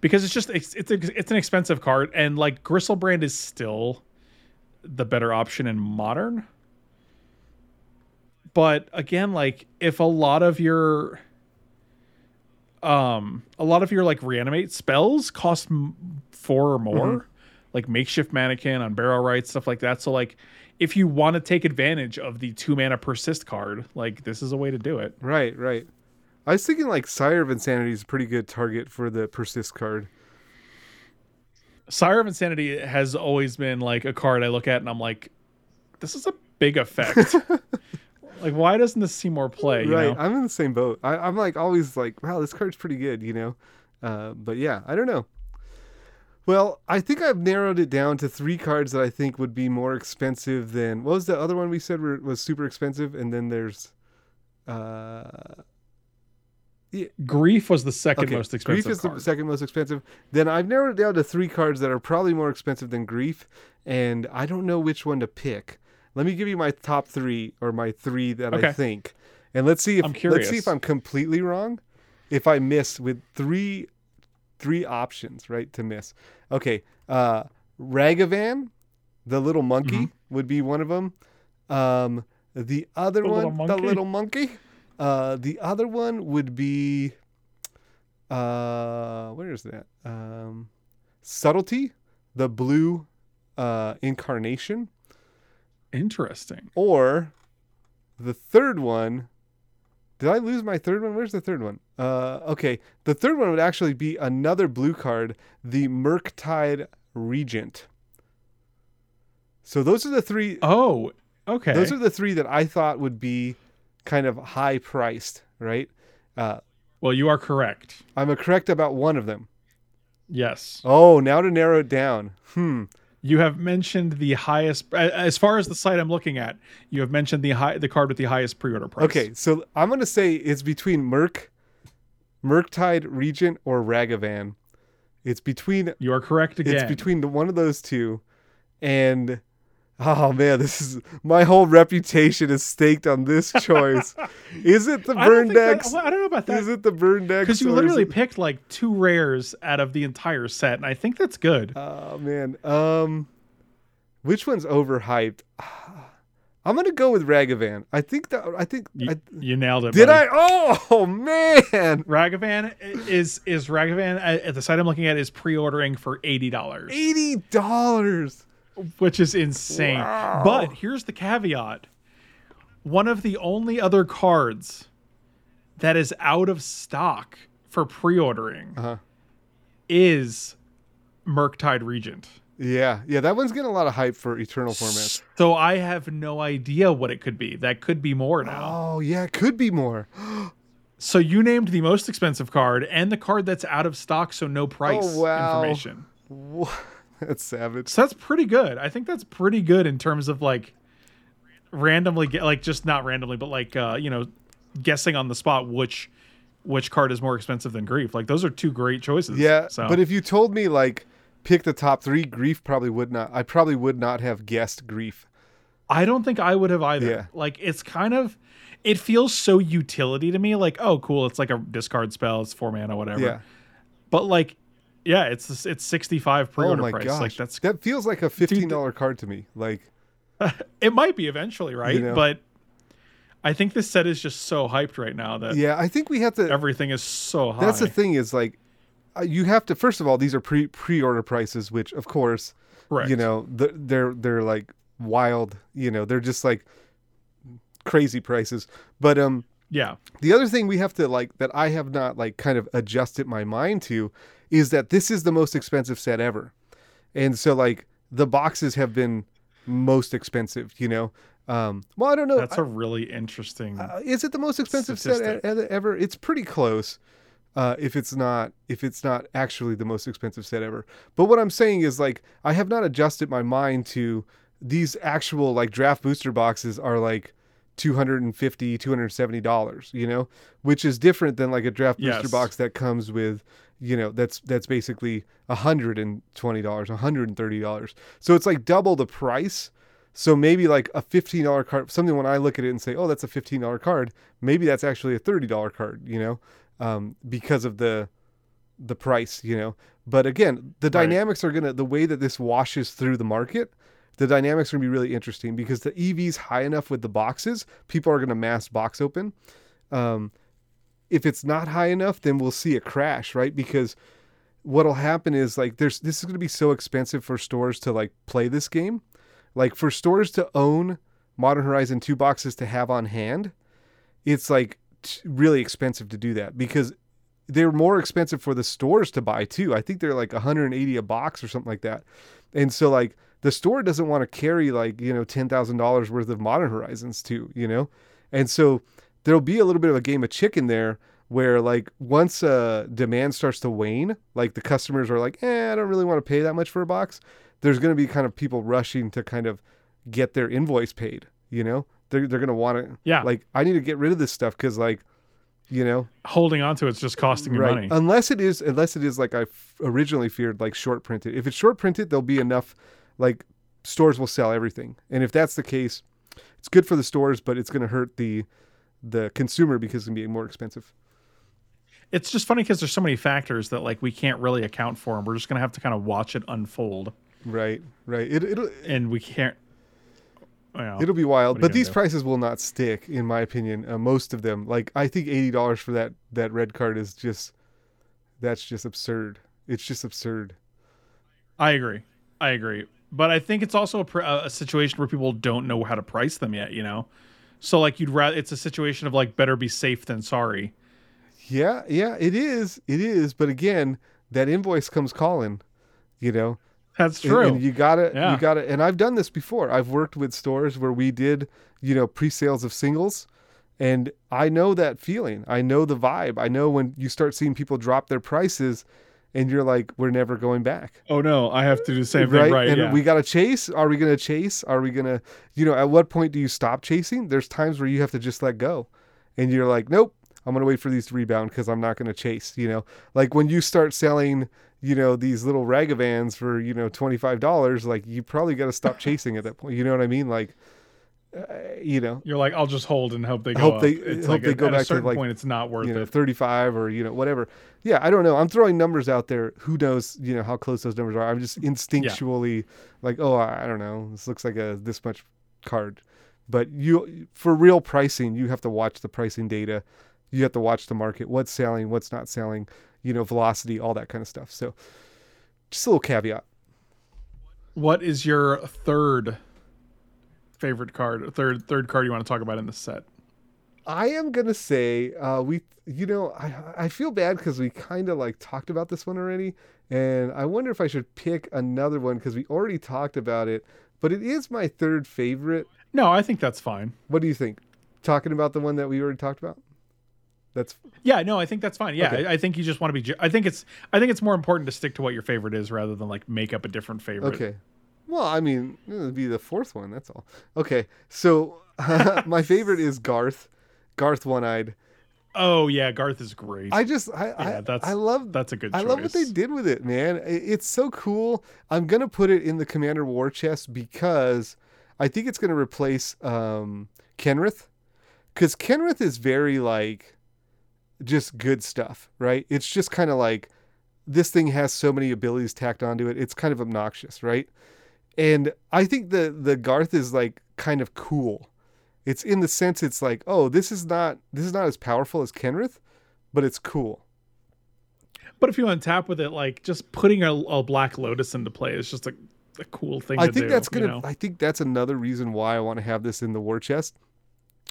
S1: because it's just it's it's, a, it's an expensive card, and like Gristlebrand is still the better option in modern. But again, like if a lot of your um a lot of your like reanimate spells cost m- four or more like makeshift mannequin on Unburial Rites stuff like that so like if you want to take advantage of the two mana persist card like this is a way to do it
S2: Right, right. I was thinking like Sire of Insanity is a pretty good target for the persist card.
S1: sire of insanity has always been like a card i look at and i'm like this is a big effect like why doesn't this see more play you
S2: right,
S1: know?
S2: I'm in the same boat. I, I'm like always like, wow, this card's pretty good, you know. Uh, but yeah, I don't know. Well, I think I've narrowed it down to three cards that I think would be more expensive than what was the other one we said were, was super expensive, and then there's, uh,
S1: grief was the second
S2: okay,
S1: most expensive
S2: Grief is
S1: card.
S2: the second most expensive. Then I've narrowed it down to three cards that are probably more expensive than Grief, and I don't know which one to pick. Let me give you my top three or my three that I think, and let's see if
S1: I'm
S2: let's see if I'm completely wrong. If I miss with three three options, right, to miss. Okay, uh, Ragavan, the little monkey,
S1: Mm-hmm.
S2: would be one of them. Um, the other
S1: The
S2: one,
S1: little
S2: the little monkey. Uh, the other one would be, uh, where is that? Um, subtlety, the blue, uh, incarnation,
S1: interesting
S2: or the third one. Did I lose my third one? Where's the third one? Uh, okay, the third one would actually be another blue card, the Murktide Regent. So those are the three.
S1: oh okay
S2: Those are the three that I thought would be kind of high priced, right? Uh,
S1: well you are correct
S2: I'm correct about one of them.
S1: yes
S2: Oh, now to narrow it down. Hmm.
S1: You have mentioned the highest, as far as the site I'm looking at. You have mentioned the high, the card with the highest pre-order price.
S2: Okay, so I'm gonna say it's between Merc, Murktide Regent, or Ragavan. It's between
S1: you are correct again.
S2: it's between the one of those two, and oh man, this is my whole reputation is staked on this choice. is it the Burn Decks?
S1: I don't know about that
S2: Is it the Burn Decks?
S1: because you literally
S2: it-
S1: picked like two rares out of the entire set, and I think that's good.
S2: Oh man. Um which one's overhyped? I'm gonna go with Ragavan. I think that I think
S1: you,
S2: I,
S1: you nailed it.
S2: did
S1: buddy.
S2: I oh man.
S1: Ragavan is is Ragavan at at the site I'm looking at is pre-ordering for eighty dollars,
S2: Eighty dollars.
S1: Which is insane.
S2: Wow.
S1: But here's the caveat: one of the only other cards that is out of stock for pre-ordering
S2: Uh-huh.
S1: is Murktide Regent.
S2: Yeah, yeah, that one's getting a lot of hype for Eternal formats.
S1: So I have no idea what it could be. That could be more now.
S2: Oh yeah, it could be more.
S1: So you named the most expensive card and the card that's out of stock, so no price
S2: Oh, wow.
S1: information.
S2: Wha- That's savage.
S1: So that's pretty good. I think that's pretty good in terms of like randomly get like just not randomly, but like uh, you know, guessing on the spot which which card is more expensive than grief. Like those are two great choices.
S2: Yeah,
S1: So
S2: but if you told me like pick the top three, Grief probably would not. I probably would not have guessed Grief.
S1: I don't think I would have either.
S2: Yeah.
S1: Like it's kind of it feels so utility to me, like, oh cool, it's like a discard spell, it's four mana, whatever.
S2: Yeah,
S1: But like Yeah, it's it's 65
S2: Oh
S1: pre-order
S2: my
S1: price.
S2: gosh,
S1: Like that's
S2: that feels like a fifteen dollar card to me. Like,
S1: it might be eventually, right?
S2: know?
S1: But I think this set is just so hyped right now that
S2: yeah, I think we have to.
S1: everything is so high.
S2: That's the thing is like, uh, you have to first of all these are pre pre order prices, which of course
S1: Correct.
S2: you know they're they're like wild. You know they're just like crazy prices. But um,
S1: Yeah.
S2: the other thing we have to like that I have not like kind of adjusted my mind to is that this is the most expensive set ever. And so like the boxes have been most expensive, you know. Um well I don't know.
S1: That's a really interesting.
S2: Uh, is it the most expensive set
S1: Statistic.
S2: e- ever? It's pretty close. Uh, if it's not, if it's not actually the most expensive set ever. But what I'm saying is like I have not adjusted my mind to these actual like draft booster boxes are like 250 270 dollars you know which is different than like a draft booster
S1: Yes.
S2: box that comes with you know that's that's basically 120 dollars 130 dollars so it's like double the price so maybe like a fifteen dollar card, something when I look at it and say, "Oh, that's a fifteen dollar card," maybe that's actually a thirty dollar card, you know, um, because of the the price, you know. But again, the
S1: Right.
S2: dynamics are gonna the way that this washes through the market. The dynamics are gonna be really interesting because the EV's high enough with the boxes, people are gonna mass box open. Um, if it's not high enough, then we'll see a crash, right? Because what'll happen is like there's this is going to be so expensive for stores to like play this game. Like for stores to own modern horizon 2 boxes to have on hand it's like really expensive to do that because they're more expensive for the stores to buy too. I think they're like 180 a box or something like that. And so like the store doesn't want to carry like you know $10000 worth of modern horizons too you know? And so there'll be a little bit of a game of chicken there where like once uh demand starts to wane like the customers are like eh i don't really want to pay that much for a box there's going to be kind of people rushing to kind of get their invoice paid you know? They're, they're going to want to
S1: Yeah.
S2: like i need to get rid of this stuff because like you know?
S1: Holding on to it's just costing you
S2: right.
S1: money.
S2: unless it is unless it is like i f- originally feared like short printed. If it's short printed there'll be enough like stores will sell everything. And if that's the case it's good for the stores but it's going to hurt the the consumer because it's going to be more expensive
S1: it's just funny because there's so many factors that like we can't really account for, and we're just gonna have to kind of watch it unfold,
S2: right right it, it'll
S1: and we can't. Well,
S2: It'll be wild, but these
S1: do?
S2: prices will not stick, in my opinion. Uh, most of them, like I think eighty dollars for that that red card is just that's just absurd. It's just absurd.
S1: I agree. I agree. But I think it's also a a situation where people don't know how to price them yet. You know, so like you'd rather it's a situation of like better be safe than sorry.
S2: Yeah, yeah, it is, it is. But again, that invoice comes calling. You know,
S1: That's
S2: And-
S1: true.
S2: And, you gotta,
S1: Yeah.
S2: you gotta, and I've done this before. I've worked with stores where we did, you know, pre-sales of singles, and I know that feeling. I know the vibe. I know when you start seeing people drop their prices, and you're like, we're never going back.
S1: oh no, I have to do the same
S2: right?
S1: thing. Right.
S2: and
S1: yeah.
S2: we got to chase. Are we going to chase? Are we going to, you know, at what point do you stop chasing? There's times where you have to just let go. And you're like, nope, I'm going to wait for these to rebound because I'm not going to chase, you know? Like when you start selling, you know, these little ragavans for, you know, $25, like you probably got to stop chasing at that point. You know what I mean? Like, uh, you know,
S1: You're like, I'll just hold and hope they go
S2: Hope
S1: up.
S2: they-
S1: it's
S2: hope
S1: like
S2: they
S1: at,
S2: go back
S1: a
S2: to,
S1: certain
S2: like,
S1: point, it's not worth
S2: you know,
S1: it.
S2: 35 or, you know, whatever. Yeah, I don't know. I'm throwing numbers out there. Who knows, you know, how close those numbers are. I'm just instinctually like, oh, I I don't know. This looks like a this much card. But you for real pricing, you have to watch the pricing data. You have to watch the market, what's selling, what's not selling, you know, velocity, all that kind of stuff. So just a little caveat.
S1: What is your third favorite card? Third third card you want to talk about in the set?
S2: I am gonna say uh, we, you know, I I feel bad because we kind of like talked about this one already, and I wonder if I should pick another one because we already talked about it. But it is my third favorite.
S1: No, I think that's fine.
S2: What do you think? Talking about the one that we already talked about. That's
S1: Yeah, no, I think that's fine. Yeah,
S2: Okay.
S1: I, I think you just want to be. I think it's. I think it's more important to stick to what your favorite is rather than like make up a different favorite.
S2: okay. Well, I mean, it'll be the fourth one. That's all. Okay, so my favorite is Garth, Garth One Eyed.
S1: Oh yeah, Garth is great.
S2: I just I
S1: Yeah,
S2: I,
S1: that's-
S2: I love
S1: that's a good.
S2: I love what they did with it, man. It's so cool. I'm gonna put it in the Commander War Chest because I think it's gonna replace um, Kenrith, because Kenrith is very like just good stuff, right? It's just kind of like this thing has so many abilities tacked onto it. It's kind of obnoxious, right? And I think the the Garth is like kind of cool. It's in the sense it's like, oh, this is not this is not as powerful as Kenrith, but it's cool.
S1: But if you untap with it, like just putting a, a Black Lotus into play is just a, a cool thing.
S2: I
S1: to
S2: think
S1: do,
S2: that's gonna.
S1: You know?
S2: I think that's another reason why I want to have this in the war chest.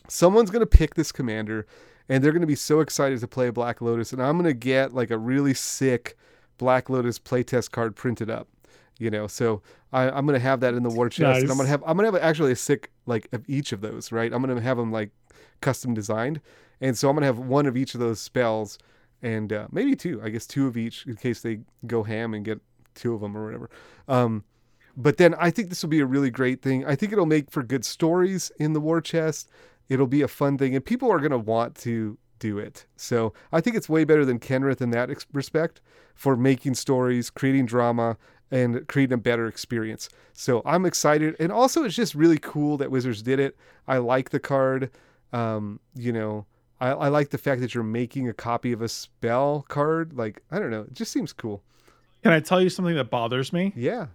S2: Someone's gonna pick this commander, and they're gonna be so excited to play a Black Lotus, and I'm gonna get like a really sick Black Lotus playtest card printed up. You know, so I, I'm gonna have that in the war chest, and I'm gonna have I'm gonna have actually a sick like of each of those. Right, I'm gonna have them like custom designed, and so I'm gonna have one of each of those spells, and uh, maybe two. I guess two of each in case they go ham and get two of them or whatever. Um, but then I think this will be a really great thing. I think it'll make for good stories in the war chest. It'll be a fun thing, and people are going to want to do it. So I think it's way better than Kenrith in that ex- respect for making stories, creating drama, and creating a better experience. So I'm excited, and also it's just really cool that Wizards did it. I like the card. Um, you know, I, I like the fact that you're making a copy of a spell card. Like I don't know, it just seems cool.
S1: Can I tell you something that bothers me?
S2: Yeah.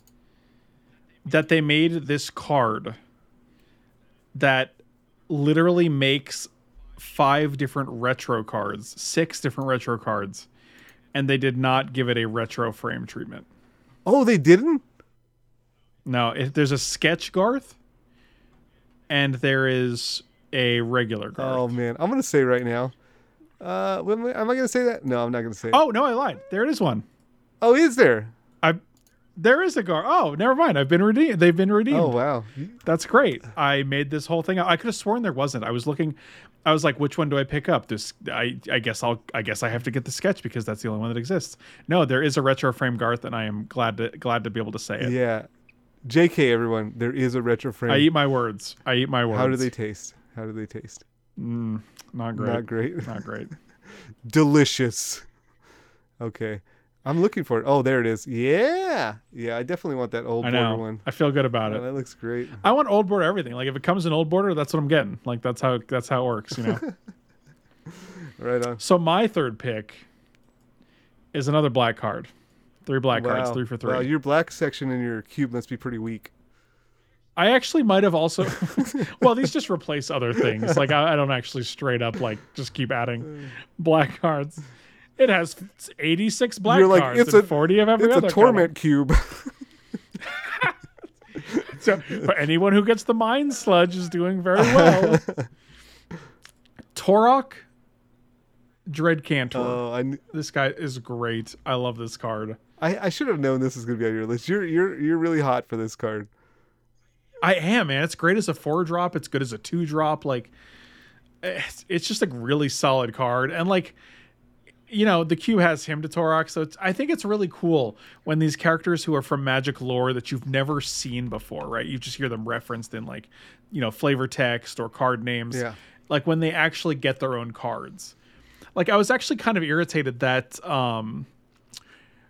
S1: That they made this card that literally makes five different retro cards, six different retro cards, and they did not give it a retro frame treatment.
S2: Oh, they didn't.
S1: No, it, there's a sketch Garth, and there is a regular Garth.
S2: Oh man, I'm gonna say right now. Uh, am I, gonna say that? No, I'm not gonna say. It.
S1: Oh no, I lied. There is one.
S2: oh, is there?
S1: I there is a Garth. Oh, never mind. I've been redeemed. They've been redeemed.
S2: Oh wow.
S1: That's great. I made this whole thing. I could have sworn there wasn't. I was looking. I was like, which one do I pick up? This. I. I guess I'll. I guess I have to get the sketch because that's the only one that exists. No, there is a retro frame Garth, and I am glad to glad to be able to say it.
S2: Yeah. Jk, everyone, there is a retro frame.
S1: I eat my words. I eat my words.
S2: How do they taste? How do they taste?
S1: Mm, not great.
S2: Not great.
S1: Not great.
S2: Delicious. Okay. I'm looking for it. Oh, there it is. Yeah. Yeah, I definitely want that old
S1: I
S2: border one.
S1: I feel good about
S2: Oh,
S1: it.
S2: that looks great.
S1: I want old border everything. Like if it comes in old border, that's what I'm getting. Like that's how that's how it works. You know.
S2: Right on.
S1: so my third pick is another black card. Three black cards,
S2: Wow.
S1: three for three.
S2: Wow, your black section in your cube must be pretty weak.
S1: I actually might have also. well, these just replace other things. Like I, I don't actually straight up like just keep adding black cards. It has 86 black
S2: You're like,
S1: cards
S2: it's
S1: and
S2: a-
S1: 40 of every
S2: It's
S1: other
S2: a torment cube.
S1: color. So for anyone who gets the mind sludge is doing very well. Tourach, Dread Cantor.
S2: oh, I,
S1: this guy is great. I love this card.
S2: I I should have known this was gonna be on your list. You're you're you're really hot for this card.
S1: I am, man. It's great as a four drop. It's good as a two drop. Like, it's, it's just a really solid card. And like, you know, the queue has him to Tourach, so it's, I think it's really cool when these characters who are from Magic lore that you've never seen before, right? You just hear them referenced in like, you know, flavor text or card names.
S2: Yeah.
S1: Like when they actually get their own cards. Like I was actually kind of irritated that um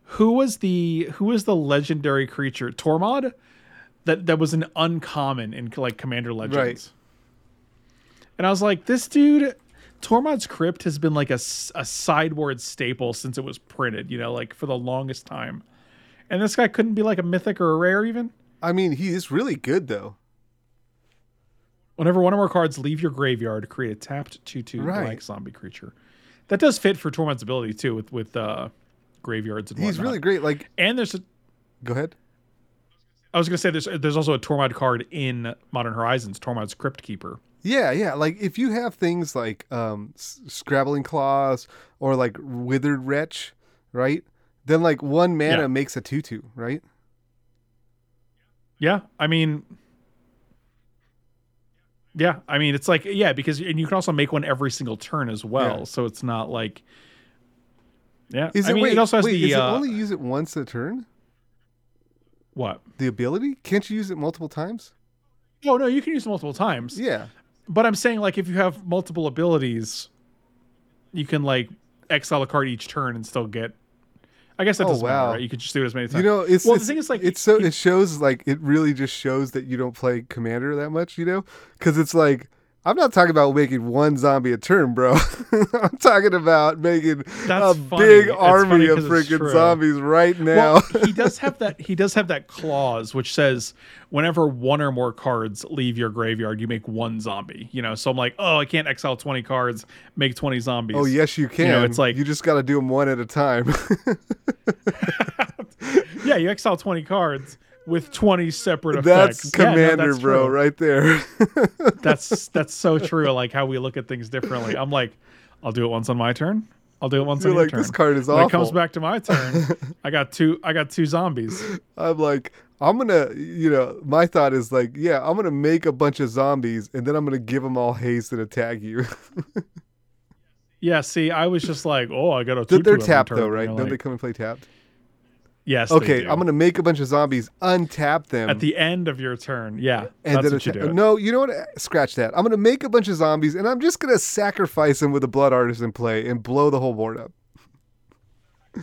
S1: who was the who was the legendary creature Tormod that that was an uncommon in like Commander Legends.
S2: Right.
S1: And I was like, this dude, Tormod's Crypt has been like a, a sideboard staple since it was printed, you know, like for the longest time. And this guy couldn't be like a mythic or a rare even.
S2: I mean, he is really good though.
S1: Whenever one of our cards leave your graveyard, create a tapped 2 2
S2: Right.
S1: black zombie creature. That does fit for Tormod's ability too, with with uh, graveyards and
S2: He's
S1: whatnot.
S2: really great. Like,
S1: And there's a
S2: go ahead.
S1: I was gonna say there's there's also a Tormod card in Modern Horizons, Tormod's Crypt Keeper.
S2: Yeah, yeah. Like if you have things like um, scrabbling claws or like withered wretch, right? Then like one mana
S1: Yeah.
S2: makes a tutu, right?
S1: Yeah, I mean, yeah, I mean it's like yeah because and you can also make one every single turn as well,
S2: Yeah.
S1: so it's not like yeah.
S2: Is
S1: I
S2: it
S1: mean
S2: wait,
S1: it also has
S2: wait,
S1: the
S2: is it
S1: uh,
S2: only use it once a turn?
S1: what?
S2: The ability? Can't you use it multiple times?
S1: Oh no, you can use it multiple times.
S2: Yeah.
S1: But I'm saying like if you have multiple abilities, you can like exile a card each turn and still get. I guess that
S2: Oh,
S1: doesn't
S2: wow.
S1: matter, right? You could just do it as many times.
S2: You know, it's
S1: well,
S2: it's,
S1: the thing is like
S2: it's so it shows like it really just shows that you don't play commander that much, you know? Cuz it's like I'm not talking about making one zombie a turn, bro. I'm talking about making
S1: That's
S2: a
S1: funny.
S2: big
S1: It's
S2: army of freaking zombies right now.
S1: Well, he does have that. He does have that clause which says whenever one or more cards leave your graveyard, you make one zombie. You know, so I'm like, oh, I can't exile 20 cards, make 20 zombies.
S2: oh yes, you can.
S1: know, it's like-
S2: you just got to do them one at a time.
S1: yeah, you exile 20 cards with 20 separate
S2: that's
S1: effects. Yeah, no,
S2: commander,
S1: that's
S2: bro, right there.
S1: That's that's so true. Like how we look at things differently. I'm like, I'll do it once on my turn. I'll do it once
S2: You're
S1: on your
S2: like,
S1: turn.
S2: this card is
S1: when
S2: awful.
S1: it comes back to my turn, I got two. I got two zombies.
S2: I'm like, I'm gonna, you know, my thought is like, yeah, I'm gonna make a bunch of zombies and then I'm gonna give them all haste and attack you.
S1: Yeah. See, I was just like, oh, I got a.
S2: They're
S1: tutu every
S2: tapped
S1: turn.
S2: though, right? Don't they come and play tapped?
S1: Yes. they
S2: Okay,
S1: do.
S2: I'm gonna make a bunch of zombies, untap them,
S1: at the end of your turn. Yeah,
S2: and
S1: that's
S2: then
S1: what you do.
S2: no, you know what? Scratch that. I'm gonna make a bunch of zombies, and I'm just gonna sacrifice them with a blood artist in play and blow the whole board up.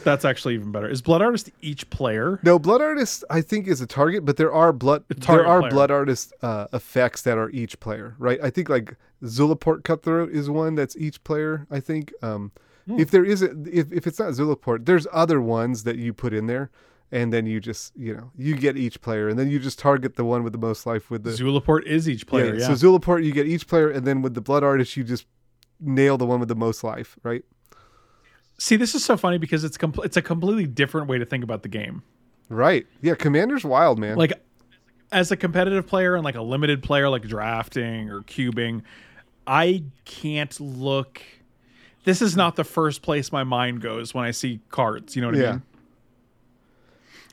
S1: That's actually even better. Is Blood Artist each player?
S2: No, blood artist I think is a target, but there are blood there are
S1: player.
S2: blood artist uh, effects that are each player, right? I think like Zulaport Cutthroat is one that's each player. I think um,
S1: Hmm.
S2: if there is a, if if it's not Zulaport, there's other ones that you put in there, and then you just you know you get each player, and then you just target the one with the most life with the
S1: Zulaport is each player. Yeah.
S2: So Zulaport you get each player, and then with the blood artist you just nail the one with the most life, right?
S1: See, this is so funny because it's compl- it's a completely different way to think about the game.
S2: Right. Yeah. Commander's wild, man.
S1: Like, as a competitive player and like a limited player, like drafting or cubing, I can't look. This is not the first place my mind goes when I see cards. You know what I mean?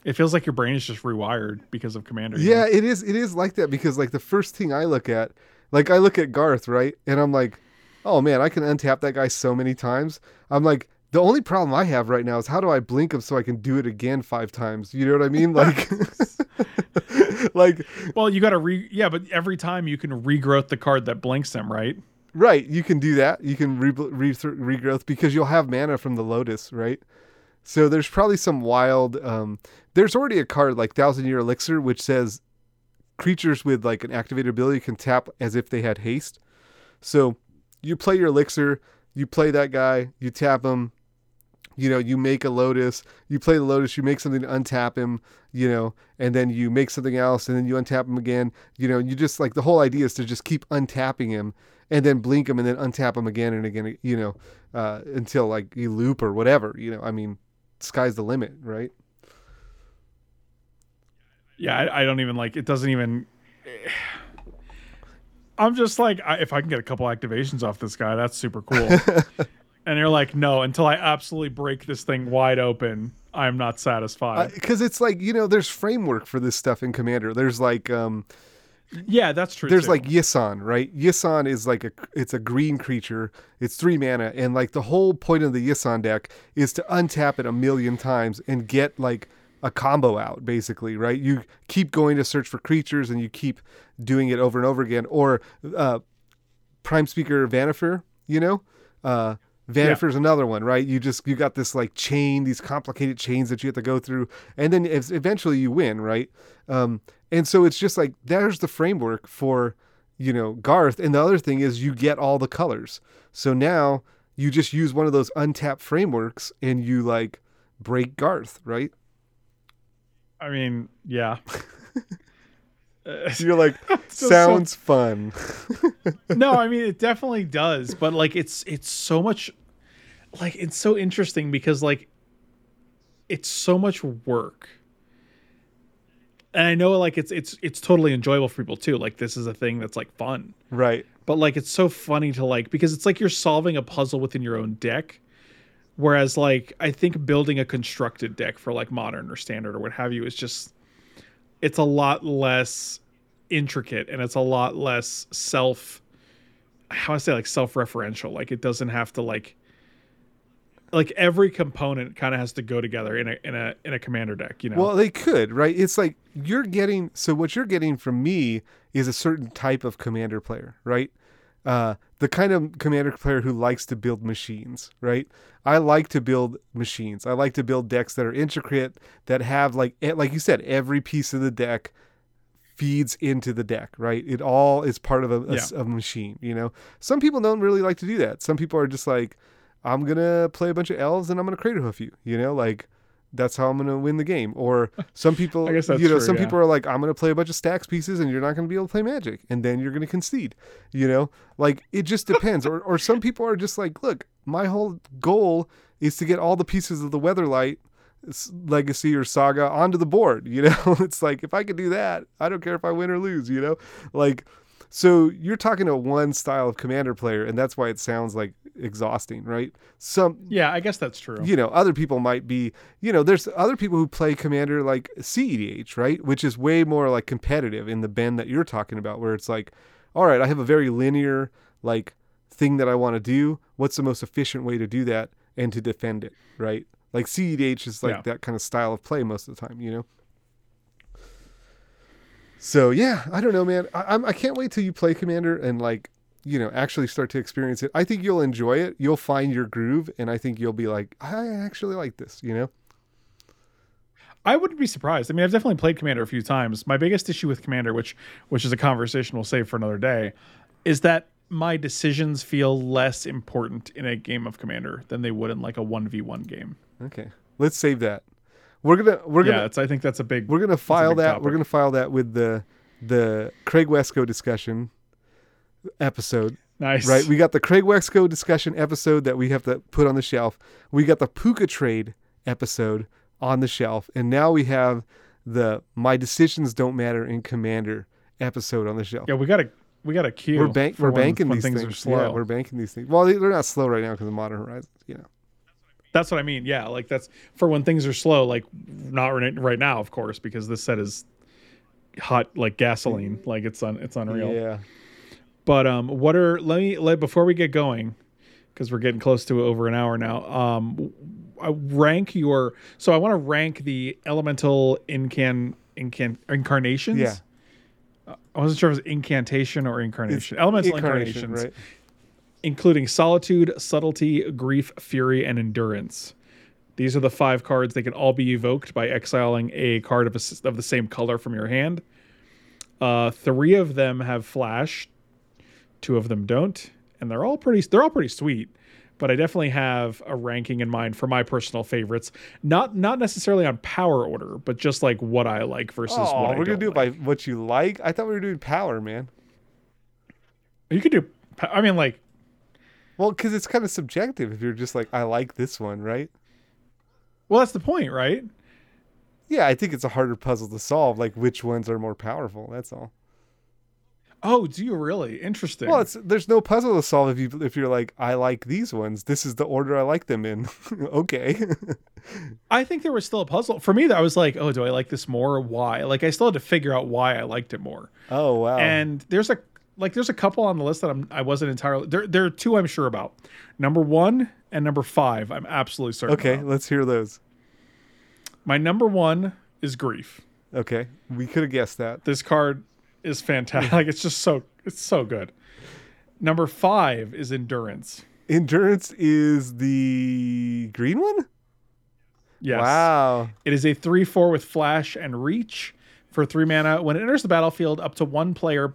S1: It feels like your brain is just rewired because of Commander. you know?
S2: Yeah, it is. It is like that because like the first thing I look at, like I look at Garth, right, and I'm like, oh man, I can untap that guy so many times. I'm like, the only problem I have right now is how do I blink him so I can do it again five times? You know what I mean? Like, like
S1: Well, you got to re. Yeah, but every time you can regrowth the card that blinks them, right?
S2: Right, you can do that. You can re- re- regrowth because you'll have mana from the Lotus, right? So there's probably some wild. Um, there's already a card like Thousand Year Elixir which says creatures with like an activated ability can tap as if they had haste. So you play your elixir, you play that guy, you tap him, you know, you make a lotus, you play the lotus, you make something to untap him, you know, and then you make something else and then you untap him again. You know, you just like the whole idea is to just keep untapping him and then blink them and then untap them again and again, you know, uh, until like you loop or whatever, you know. I mean, sky's the limit, right?
S1: Yeah, I, I don't even like. It doesn't even. I'm just like, I, if I can get a couple activations off this guy, that's super cool. and you're like, no, until I absolutely break this thing wide open, I'm not satisfied.
S2: Because it's like, you know, there's framework for this stuff in Commander. There's like, um,
S1: yeah, that's true.
S2: there's
S1: too.
S2: like Yisan, right? Yisan is like a it's a green creature. It's three mana, and like the whole point of the Yisan deck is to untap it a million times and get like a combo out, basically, right? You keep going to search for creatures, and you keep doing it over and over again. Or uh, Prime Speaker Vanifer, you know, uh, Vanifer's another one, right? You just you got this like chain, these complicated chains that you have to go through, and then eventually you win, right? Um, and so it's just like there's the framework for you know Garth, and the other thing is you get all the colors. So now you just use one of those untapped frameworks, and you like break Garth, right?
S1: I mean, yeah.
S2: You're like
S1: so-
S2: sounds fun.
S1: no, I mean it definitely does, but like it's it's so much like it's so interesting because like it's so much work. And I know like it's it's it's totally enjoyable for people too. Like this is a thing that's like fun.
S2: right.
S1: But like it's so funny to like because it's like you're solving a puzzle within your own deck. Whereas like I think building a constructed deck for like modern or standard or what have you is just it's a lot less intricate and it's a lot less self how I say like self-referential. Like it doesn't have to like like every component kind of has to go together in a in a in a commander deck, you know.
S2: Well, they could, right? It's like you're getting so what you're getting from me is a certain type of commander player, right? Uh, the kind of commander player who likes to build machines, right? I like to build machines. I like to build decks that are intricate, that have like e- like you said, every piece of the deck feeds into the deck, right? It all is part of a machine, you know? Some people don't really like to do that. Some people are just like, I'm going to play a bunch of elves and I'm going to crater hoof you, you know? Like, that's how I'm going to win the game. Or some people,
S1: I guess that's
S2: you know,
S1: true,
S2: some
S1: yeah.
S2: people are like, I'm going to play a bunch of stacks pieces and you're not going to be able to play magic. And then you're going to concede, you know? Like, it just depends. or, or some people are just like, look, my whole goal is to get all the pieces of the Weatherlight legacy or saga onto the board you know it's like if i could do that i don't care if i win or lose you know like so you're talking to one style of commander player and that's why it sounds like exhausting right? Some
S1: Yeah, I guess that's true.
S2: you know other people might be you know there's other people who play commander like cedh right? Which is way more like competitive in the bend that you're talking about where it's like all right i have a very linear like thing that i want to do. What's the most efficient way to do that and to defend it right? Like cedh is like
S1: Yeah.
S2: that kind of style of play most of the time you know so yeah i don't know man I, I'm, I can't wait till you play commander and like you know actually start to experience it i think you'll enjoy it you'll find your groove and i think you'll be like i actually like this you know
S1: I wouldn't be surprised. I mean, I've definitely played Commander a few times. My biggest issue with Commander, which which is a conversation we'll save for another day, is that my decisions feel less important in a game of Commander than they would in like a one v one game.
S2: okay let's save that we're gonna we're
S1: Yeah,
S2: gonna
S1: it's. I think that's a big.
S2: we're gonna file that we're gonna file that with the the craig wescoe discussion episode
S1: nice.
S2: right? We got the Craig Wescoe discussion episode that we have to put on the shelf. We got the Puka trade episode on the shelf, and now we have the My Decisions Don't Matter in Commander episode on the shelf.
S1: yeah, we got to we got to queue.
S2: we're bank, we're banking
S1: when
S2: these
S1: things
S2: things.
S1: are slow.
S2: Yeah, we're banking these things. Well, they- they're not slow right now because of Modern Horizons. You know.
S1: That's what I mean. Yeah, like that's for when things are slow. Like not right, now, of course, because this set is hot like gasoline. Like it's un, it's unreal.
S2: Yeah.
S1: But um, what are let me let before we get going, because we're getting close to over an hour now. Um, I rank your so I want to rank the elemental incan incan incarnations.
S2: Yeah.
S1: I wasn't sure if it was incantation or incarnation. elemental incarnations,
S2: right?
S1: Including solitude, subtlety, grief, fury, and endurance. These are the five cards. They can all be evoked by exiling a card of, a of the same color from your hand. Uh, three of them have flash, two of them don't, and they're all pretty. They're all pretty sweet. But I definitely have a ranking in mind for my personal favorites. Not not necessarily on power order, but just like what I like versus
S2: Oh,
S1: what I
S2: we're gonna do
S1: like.
S2: by what you like. I thought we were doing power, man.
S1: You could do. I mean, like
S2: Well, because it's kind of subjective. If you're just like, I like this one, right?
S1: well, that's the point, right?
S2: Yeah, I think it's a harder puzzle to solve. Like which ones are more powerful. That's all.
S1: Oh, do you really? Interesting.
S2: Well, it's there's no puzzle to solve if you if you're like I like these ones. This is the order I like them in. okay.
S1: I think there was still a puzzle for me. That I was like, oh, do I like this more? Or why? Like, I still had to figure out why I liked it more.
S2: oh wow.
S1: And there's a like, there's a couple on the list that I'm I wasn't entirely. There, there are two I'm sure about. Number one and number five, I'm absolutely certain.
S2: okay,
S1: about.
S2: let's hear those.
S1: My number one is grief.
S2: Okay, we could have guessed that.
S1: This card is fantastic. like, it's just so it's so good. Number five is endurance.
S2: Endurance is the green one.
S1: Yes.
S2: Wow.
S1: It is a 3 4 with flash and reach for three mana. When it enters the battlefield, up to one player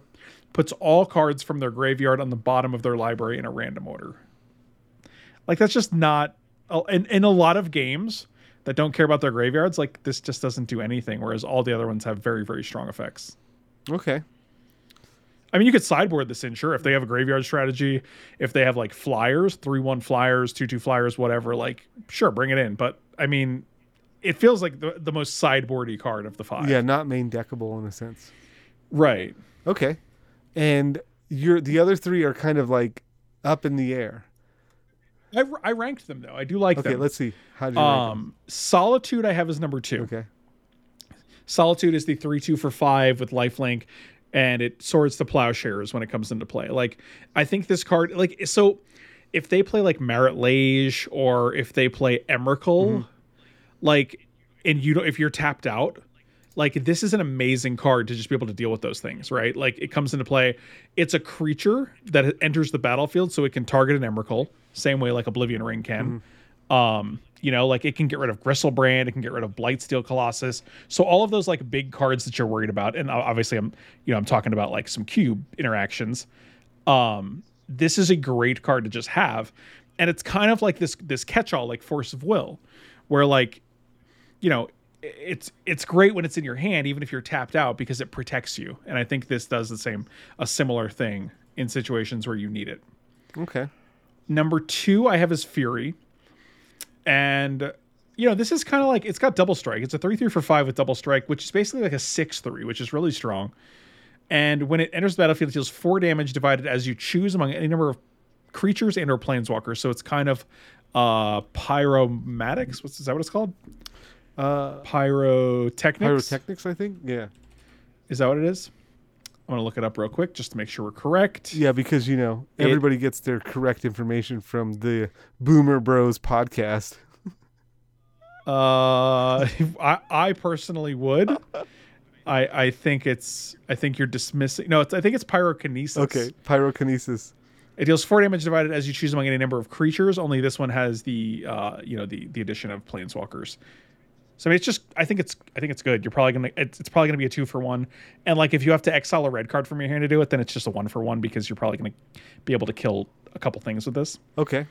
S1: puts all cards from their graveyard on the bottom of their library in a random order. Like, that's just not. In, in a lot of games that don't care about their graveyards, like, this just doesn't do anything, whereas all the other ones have very, very strong effects.
S2: Okay.
S1: I mean, you could sideboard this in, sure, if they have a graveyard strategy, if they have like flyers, 3 1 flyers, 2 2 flyers, whatever, like, sure, bring it in. But I mean, it feels like the, the most sideboardy card of the five.
S2: Yeah, not main deckable in a sense.
S1: Right.
S2: Okay. And you're the other three are kind of like up in the air.
S1: I, I ranked them though. I do like
S2: Okay,
S1: them.
S2: let's see. How do you rank
S1: Um, Solitude I have as number two.
S2: Okay.
S1: Solitude is the three two for five with lifelink, and it swords to plowshares when it comes into play. Like I think this card, like so, if they play like Marit Lage or if they play Emrakul,
S2: Mm-hmm.
S1: like, and you don't, if you're tapped out, like this is an amazing card to just be able to deal with those things, right? Like it comes into play. It's a creature that enters the battlefield, so it can target an Emrakul, same way like Oblivion Ring can.
S2: Mm-hmm.
S1: Um, You know, like it can get rid of Griselbrand, it can get rid of Blightsteel Colossus. So all of those like big cards that you're worried about, and obviously I'm, you know, I'm talking about like some cube interactions. Um, this is a great card to just have, and it's kind of like this this catch-all like Force of Will, where like, you know, it's it's great when it's in your hand, even if you're tapped out, because it protects you. And I think this does the same, a similar thing in situations where you need it.
S2: Okay.
S1: Number two, I have is Fury. And you know, this is kind of like it's got double strike. It's a three three for five with double strike, which is basically like a six three, which is really strong. And when it enters the battlefield, it deals four damage divided as you choose among any number of creatures and or planeswalkers. So it's kind of uh pyromatics. What's is that what it's called?
S2: Uh,
S1: Pyrotechnics.
S2: pyrotechnics, I think. Yeah.
S1: Is that what it is? I'm gonna look it up real quick just to make sure we're correct.
S2: Yeah, because you know
S1: It-
S2: everybody gets their correct information from the Boomer Bros podcast.
S1: Uh, I I personally would. I I think it's I think you're dismissing. No, it's I think it's pyrokinesis.
S2: Okay, pyrokinesis.
S1: It deals four damage divided as you choose among any number of creatures. Only this one has the uh you know the the addition of planeswalkers. So I mean, it's just I think it's I think it's good. You're probably gonna it's, it's probably gonna be a two for one. And like if you have to exile a red card from your hand to do it, then it's just a one for one because you're probably gonna be able to kill a couple things with this.
S2: Okay,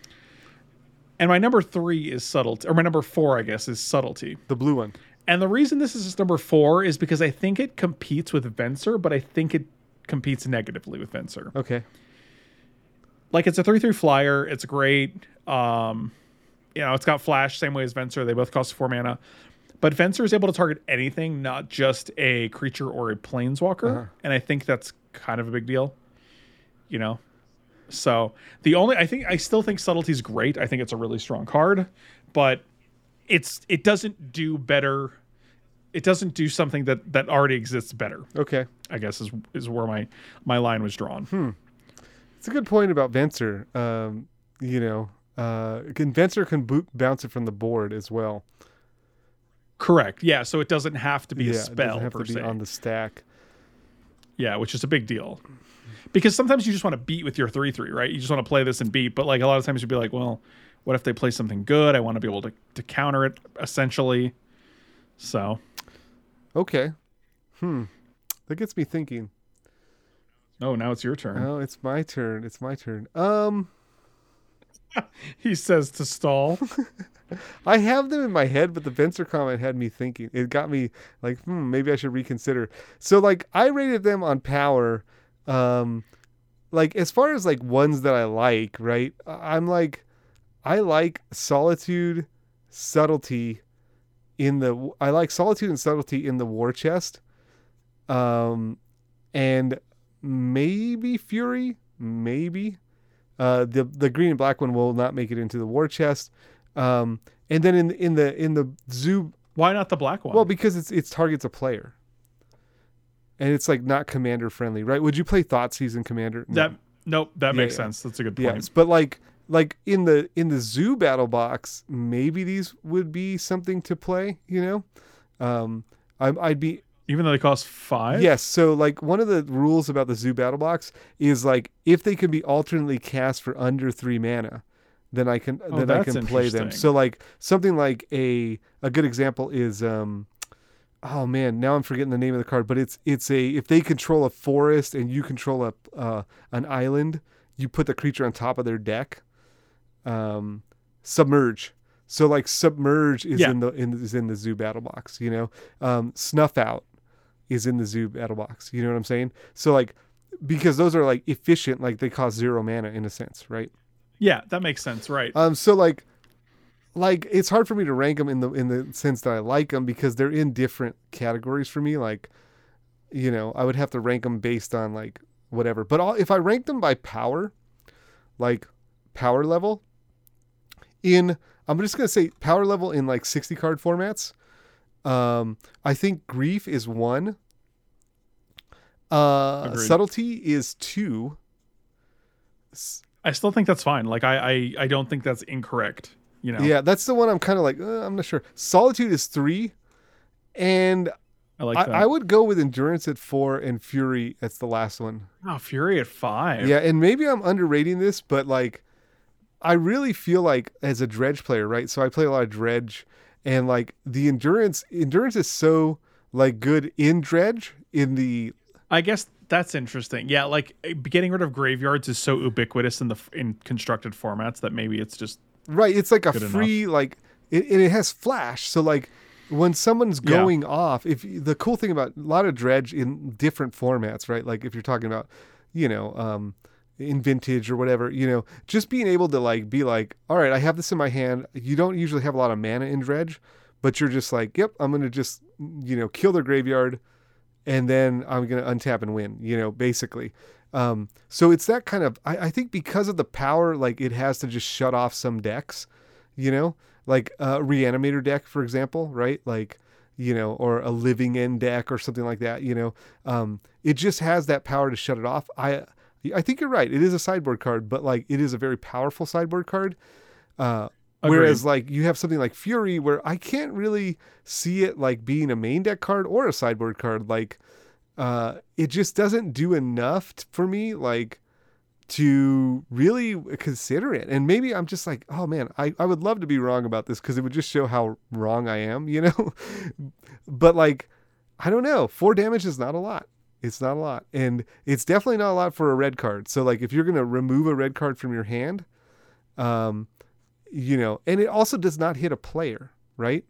S1: And my number three is subtlety, or my number four, I guess, is subtlety.
S2: the blue one.
S1: And the reason this is number four is because I think it competes with Venser, but I think it competes negatively with Venser.
S2: Okay.
S1: Like it's a three three flyer. It's great. Um, you know, it's got flash same way as Venser. They both cost four mana. But Venser is able to target anything, not just a creature or a planeswalker.
S2: Uh-huh.
S1: And I think that's kind of a big deal. You know? So the only I think I still think subtlety is great. I think it's a really strong card, but it's it doesn't do better. It doesn't do something that that already exists better.
S2: Okay.
S1: I guess is is where my my line was drawn.
S2: It's a good point about Venser. Um, you know, uh, can, Venser can boot, bounce it from the board as well.
S1: Correct. Yeah. So it doesn't have to be
S2: yeah,
S1: a
S2: it
S1: spell
S2: doesn't have
S1: per
S2: to be
S1: se.
S2: on the stack.
S1: Yeah, which is a big deal. Because sometimes you just want to beat with your three three, right? You just want to play this and beat. But like a lot of times you'd be like, well, what if they play something good? I want to be able to to counter it essentially. So
S2: Okay. Hmm. That gets me thinking.
S1: oh, now it's your turn.
S2: Oh, it's my turn. It's my turn. Um,
S1: he says to stall.
S2: I have them in my head, but the Venser comment had me thinking. It got me like, hmm, maybe I should reconsider. So like I rated them on power. Um like as far as like ones that I like, right? I'm like I like solitude, subtlety in the I like solitude and subtlety in the war chest. Um and maybe fury, maybe. Uh the the green and black one will not make it into the war chest. Um, and then in in the in the zoo,
S1: Why not the black one?
S2: well, because it's it's targets a player, and it's like not commander friendly, right? Would you play Thoughtseize in Commander? No.
S1: that nope, that
S2: Yeah,
S1: makes
S2: yeah.
S1: sense. That's a good point.
S2: yes, but like like in the in the zoo battle box, maybe these would be something to play. You know, um, I, I'd be
S1: Even though they cost five.
S2: Yes. So, like, one of the rules about the Zoo Battle Box is like if they can be alternately cast for under three mana, then I can
S1: Oh,
S2: then I can play them. So, like something like a a good example is um, oh man, now I'm forgetting the name of the card, but it's it's a if they control a forest and you control a uh, an island, you put the creature on top of their deck. Um, submerge. So like submerge is
S1: Yeah.
S2: in the in, is in the zoo battle box. You know, um, snuff out is in the zoo battle box. You know what I'm saying? So like because those are like efficient, like they cost zero mana in a sense, right?
S1: Yeah, that makes sense. Right.
S2: Um, so like like it's hard for me to rank them in the in the sense that I like them because they're in different categories for me. Like, you know, I would have to rank them based on like whatever. But all, if I rank them by power, like power level, in I'm just gonna say power level in like 60 card formats. Um, I think grief is one. Uh, subtlety is two.
S1: I still think that's fine. Like I, I, I don't think that's incorrect. You know.
S2: Yeah, that's the one I'm kind of like, uh, I'm not sure. Solitude is three, and
S1: I like
S2: I. I would go with Endurance at four and Fury. That's the last one.
S1: oh, Fury at five.
S2: Yeah, and maybe I'm underrating this, but like, I really feel like as a dredge player, right? So I play a lot of dredge, and like the endurance, endurance is so like good in dredge in the.
S1: I guess that's interesting. Yeah, like getting rid of graveyards is so ubiquitous in the in constructed formats that maybe it's just
S2: right. It's like a free enough. like, it, and it has flash. So like when someone's going yeah. off, if the cool thing about a lot of dredge in different formats, right? Like if you're talking about, you know, um, in vintage or whatever, you know, just being able to like be like, all right, I have this in my hand. You don't usually have a lot of mana in dredge, but you're just like, yep, I'm gonna just, you know, kill their graveyard, and then I'm gonna untap and win. You know, basically. Um, so it's that kind of. I, I think because of the power, like it has to just shut off some decks. You know, like a reanimator deck, for example, right? Like you know, or a living end deck or something like that. You know, um, it just has that power to shut it off. I I think you're right. It is a sideboard card, but like it is a very powerful sideboard card. Uh, whereas like you have something like Fury, where I can't really see it like being a main deck card or a sideboard card. Like, uh, it just doesn't do enough t- for me. Like to really consider it. And maybe I'm just like, oh man, I, I would love to be wrong about this because it would just show how wrong I am, you know? but like, I don't know. Four damage is not a lot. It's not a lot. And it's definitely not a lot for a red card. So like if you're gonna remove a red card from your hand, um, you know, and it also does not hit a player, right?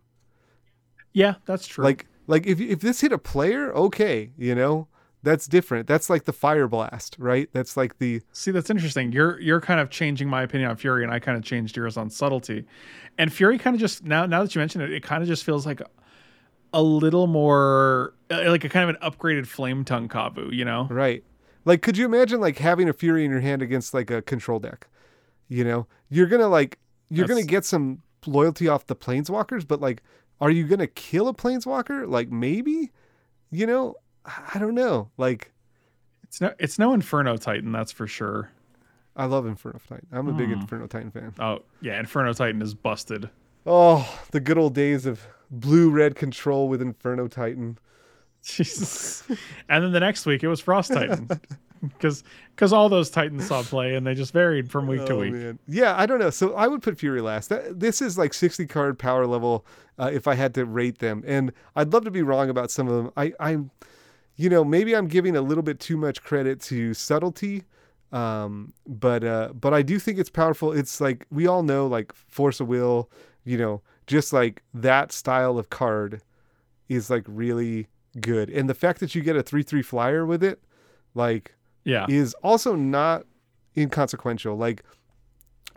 S1: Yeah, that's true.
S2: Like like if if this hit a player, okay, you know, that's different. That's like the fire blast, right? That's like the
S1: See, that's interesting. You're you're kind of changing my opinion on Fury and I kind of changed yours on subtlety. And Fury kind of just now now that you mention it, it kind of just feels like a little more uh, like a kind of an upgraded Flametongue Kavu, you know?
S2: Right. Like could you imagine like having a Fury in your hand against like a control deck? You know? You're gonna like you're that's... gonna get some loyalty off the planeswalkers, but like are you gonna kill a planeswalker? Like maybe? You know? I don't know. Like,
S1: it's no, it's no Inferno Titan, that's for sure.
S2: I love Inferno Titan. I'm a big hmm. Inferno Titan fan.
S1: Oh yeah, Inferno Titan is busted.
S2: Oh, the good old days of blue red control with Inferno Titan.
S1: Jesus. and then the next week it was Frost Titan. Because because all those Titans saw play and they just varied from week oh, to week. Man.
S2: Yeah, I don't know. So I would put Fury last. That, this is like 60 card power level uh, if I had to rate them. And I'd love to be wrong about some of them. I I'm you know, maybe I'm giving a little bit too much credit to subtlety. Um, but uh, but I do think it's powerful. It's like we all know, like force of will, you know, just like that style of card is like really good. And the fact that you get a three three flyer with it, like,
S1: yeah,
S2: is also not inconsequential. Like,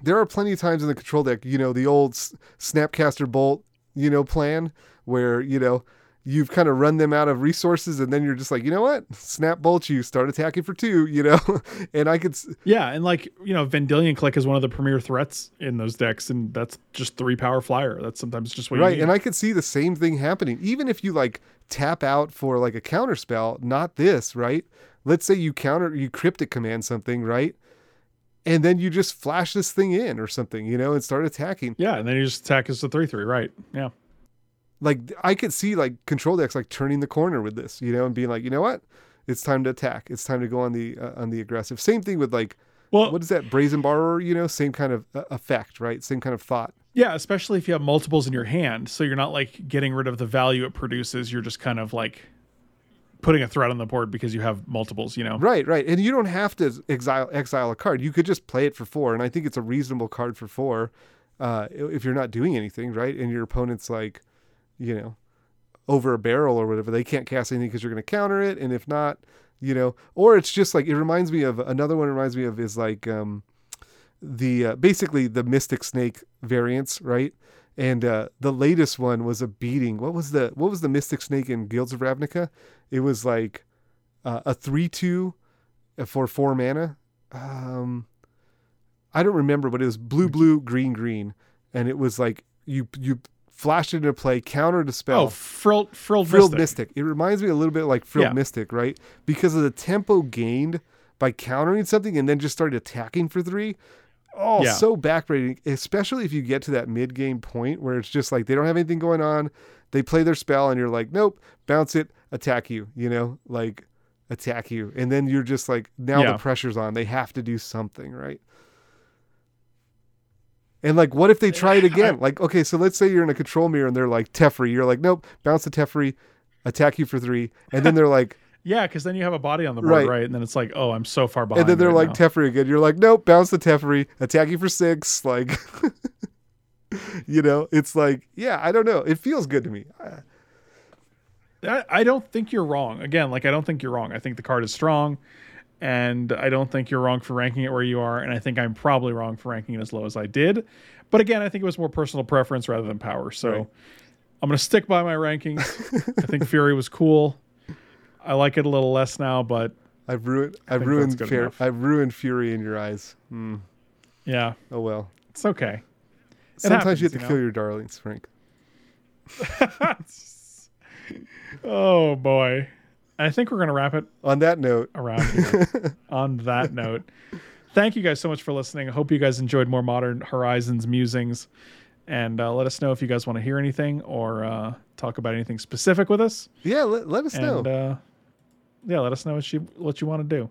S2: there are plenty of times in the control deck, you know, the old Snapcaster Bolt, you know, plan where you know you've kind of run them out of resources and then you're just like you know what? Snap bolt you start attacking for two you know? And i could
S1: yeah and like you know vendilion clique is one of the premier threats in those decks and that's just three power flyer. That's sometimes just what
S2: right and i could see the same thing happening. Even if you like tap out for like a counter spell not this right? Let's say you counter you cryptic command something right? And then you just flash this thing in or something you know and start attacking.
S1: Yeah and then you just attack as a three three right yeah
S2: like I could see like control decks like turning the corner with this, you know, and being like, you know what, it's time to attack. It's time to go on the uh, on the aggressive. Same thing with like, well, what is that brazen borrower? You know, same kind of uh, effect, right? Same kind of thought.
S1: Yeah, especially if you have multiples in your hand, so you're not like getting rid of the value it produces. You're just kind of like putting a threat on the board because you have multiples, you know.
S2: Right, right. And you don't have to exile exile a card. You could just play it for 4 and I think it's a reasonable card for 4 uh, if you're not doing anything, right? And your opponent's like you know, over a barrel or whatever. They can't cast anything because you're going to counter it. And if not, you know, or it's just like, it reminds me of another one reminds me of is like um, the uh, basically the Mystic Snake variants, right? And uh, the latest one was a beating. What was the what was the Mystic Snake in Guilds of Ravnica? It was like uh, a three two for four mana. Um, I don't remember, but it was blue blue green green, and it was like you you flashed into play, countered a spell. Oh,
S1: frilled, frilled,
S2: frilled mystic. mystic. It reminds me a little bit like frilled yeah. mystic, right? Because of the tempo gained by countering something and then just started attacking for three. Oh, yeah. so backbreaking, especially if you get to that mid game point where it's just like they don't have anything going on. They play their spell and you're like, nope, bounce it, attack you, you know, like attack you. And then you're just like, now yeah. the pressure's on. They have to do something, right? And like, what if they try it again? Like, okay, so let's say you're in a control mirror and they're like Teferi. You're like, nope, bounce the Teferi, attack you for three, and then they're like,
S1: Yeah, because then you have a body on the board,
S2: Right.
S1: right? And then it's like, oh, I'm so far behind.
S2: and then they're
S1: right
S2: like
S1: now.
S2: Teferi again. You're like, nope, bounce the Teferi, attack you for six. Like, you know, it's like, yeah, I don't know. It feels good to me. I-
S1: I, I don't think you're wrong. Again, like I don't think you're wrong. I think the card is strong, and I don't think you're wrong for ranking it where you are. And I think I'm probably wrong for ranking it as low as I did. But again, I think it was more personal preference rather than power. So
S2: Right.
S1: I'm gonna stick by my rankings. I think Fury was cool. I like it a little less now, but
S2: I've ruined. I've ruined.
S1: that's good
S2: Fer-
S1: enough.
S2: I've ruined Fury in your eyes. Hmm.
S1: yeah,
S2: Oh well.
S1: it's okay.
S2: Sometimes you have to
S1: you know?
S2: kill your darlings, Frank.
S1: oh boy, I think we're gonna wrap it
S2: On that note,
S1: around here. on that note, thank you guys so much for listening. I hope you guys enjoyed more Modern Horizons musings. And uh, let us know if you guys want to hear anything or uh, talk about anything specific with us.
S2: yeah, let, let us know.
S1: Uh, yeah, let us know what you what you want to do.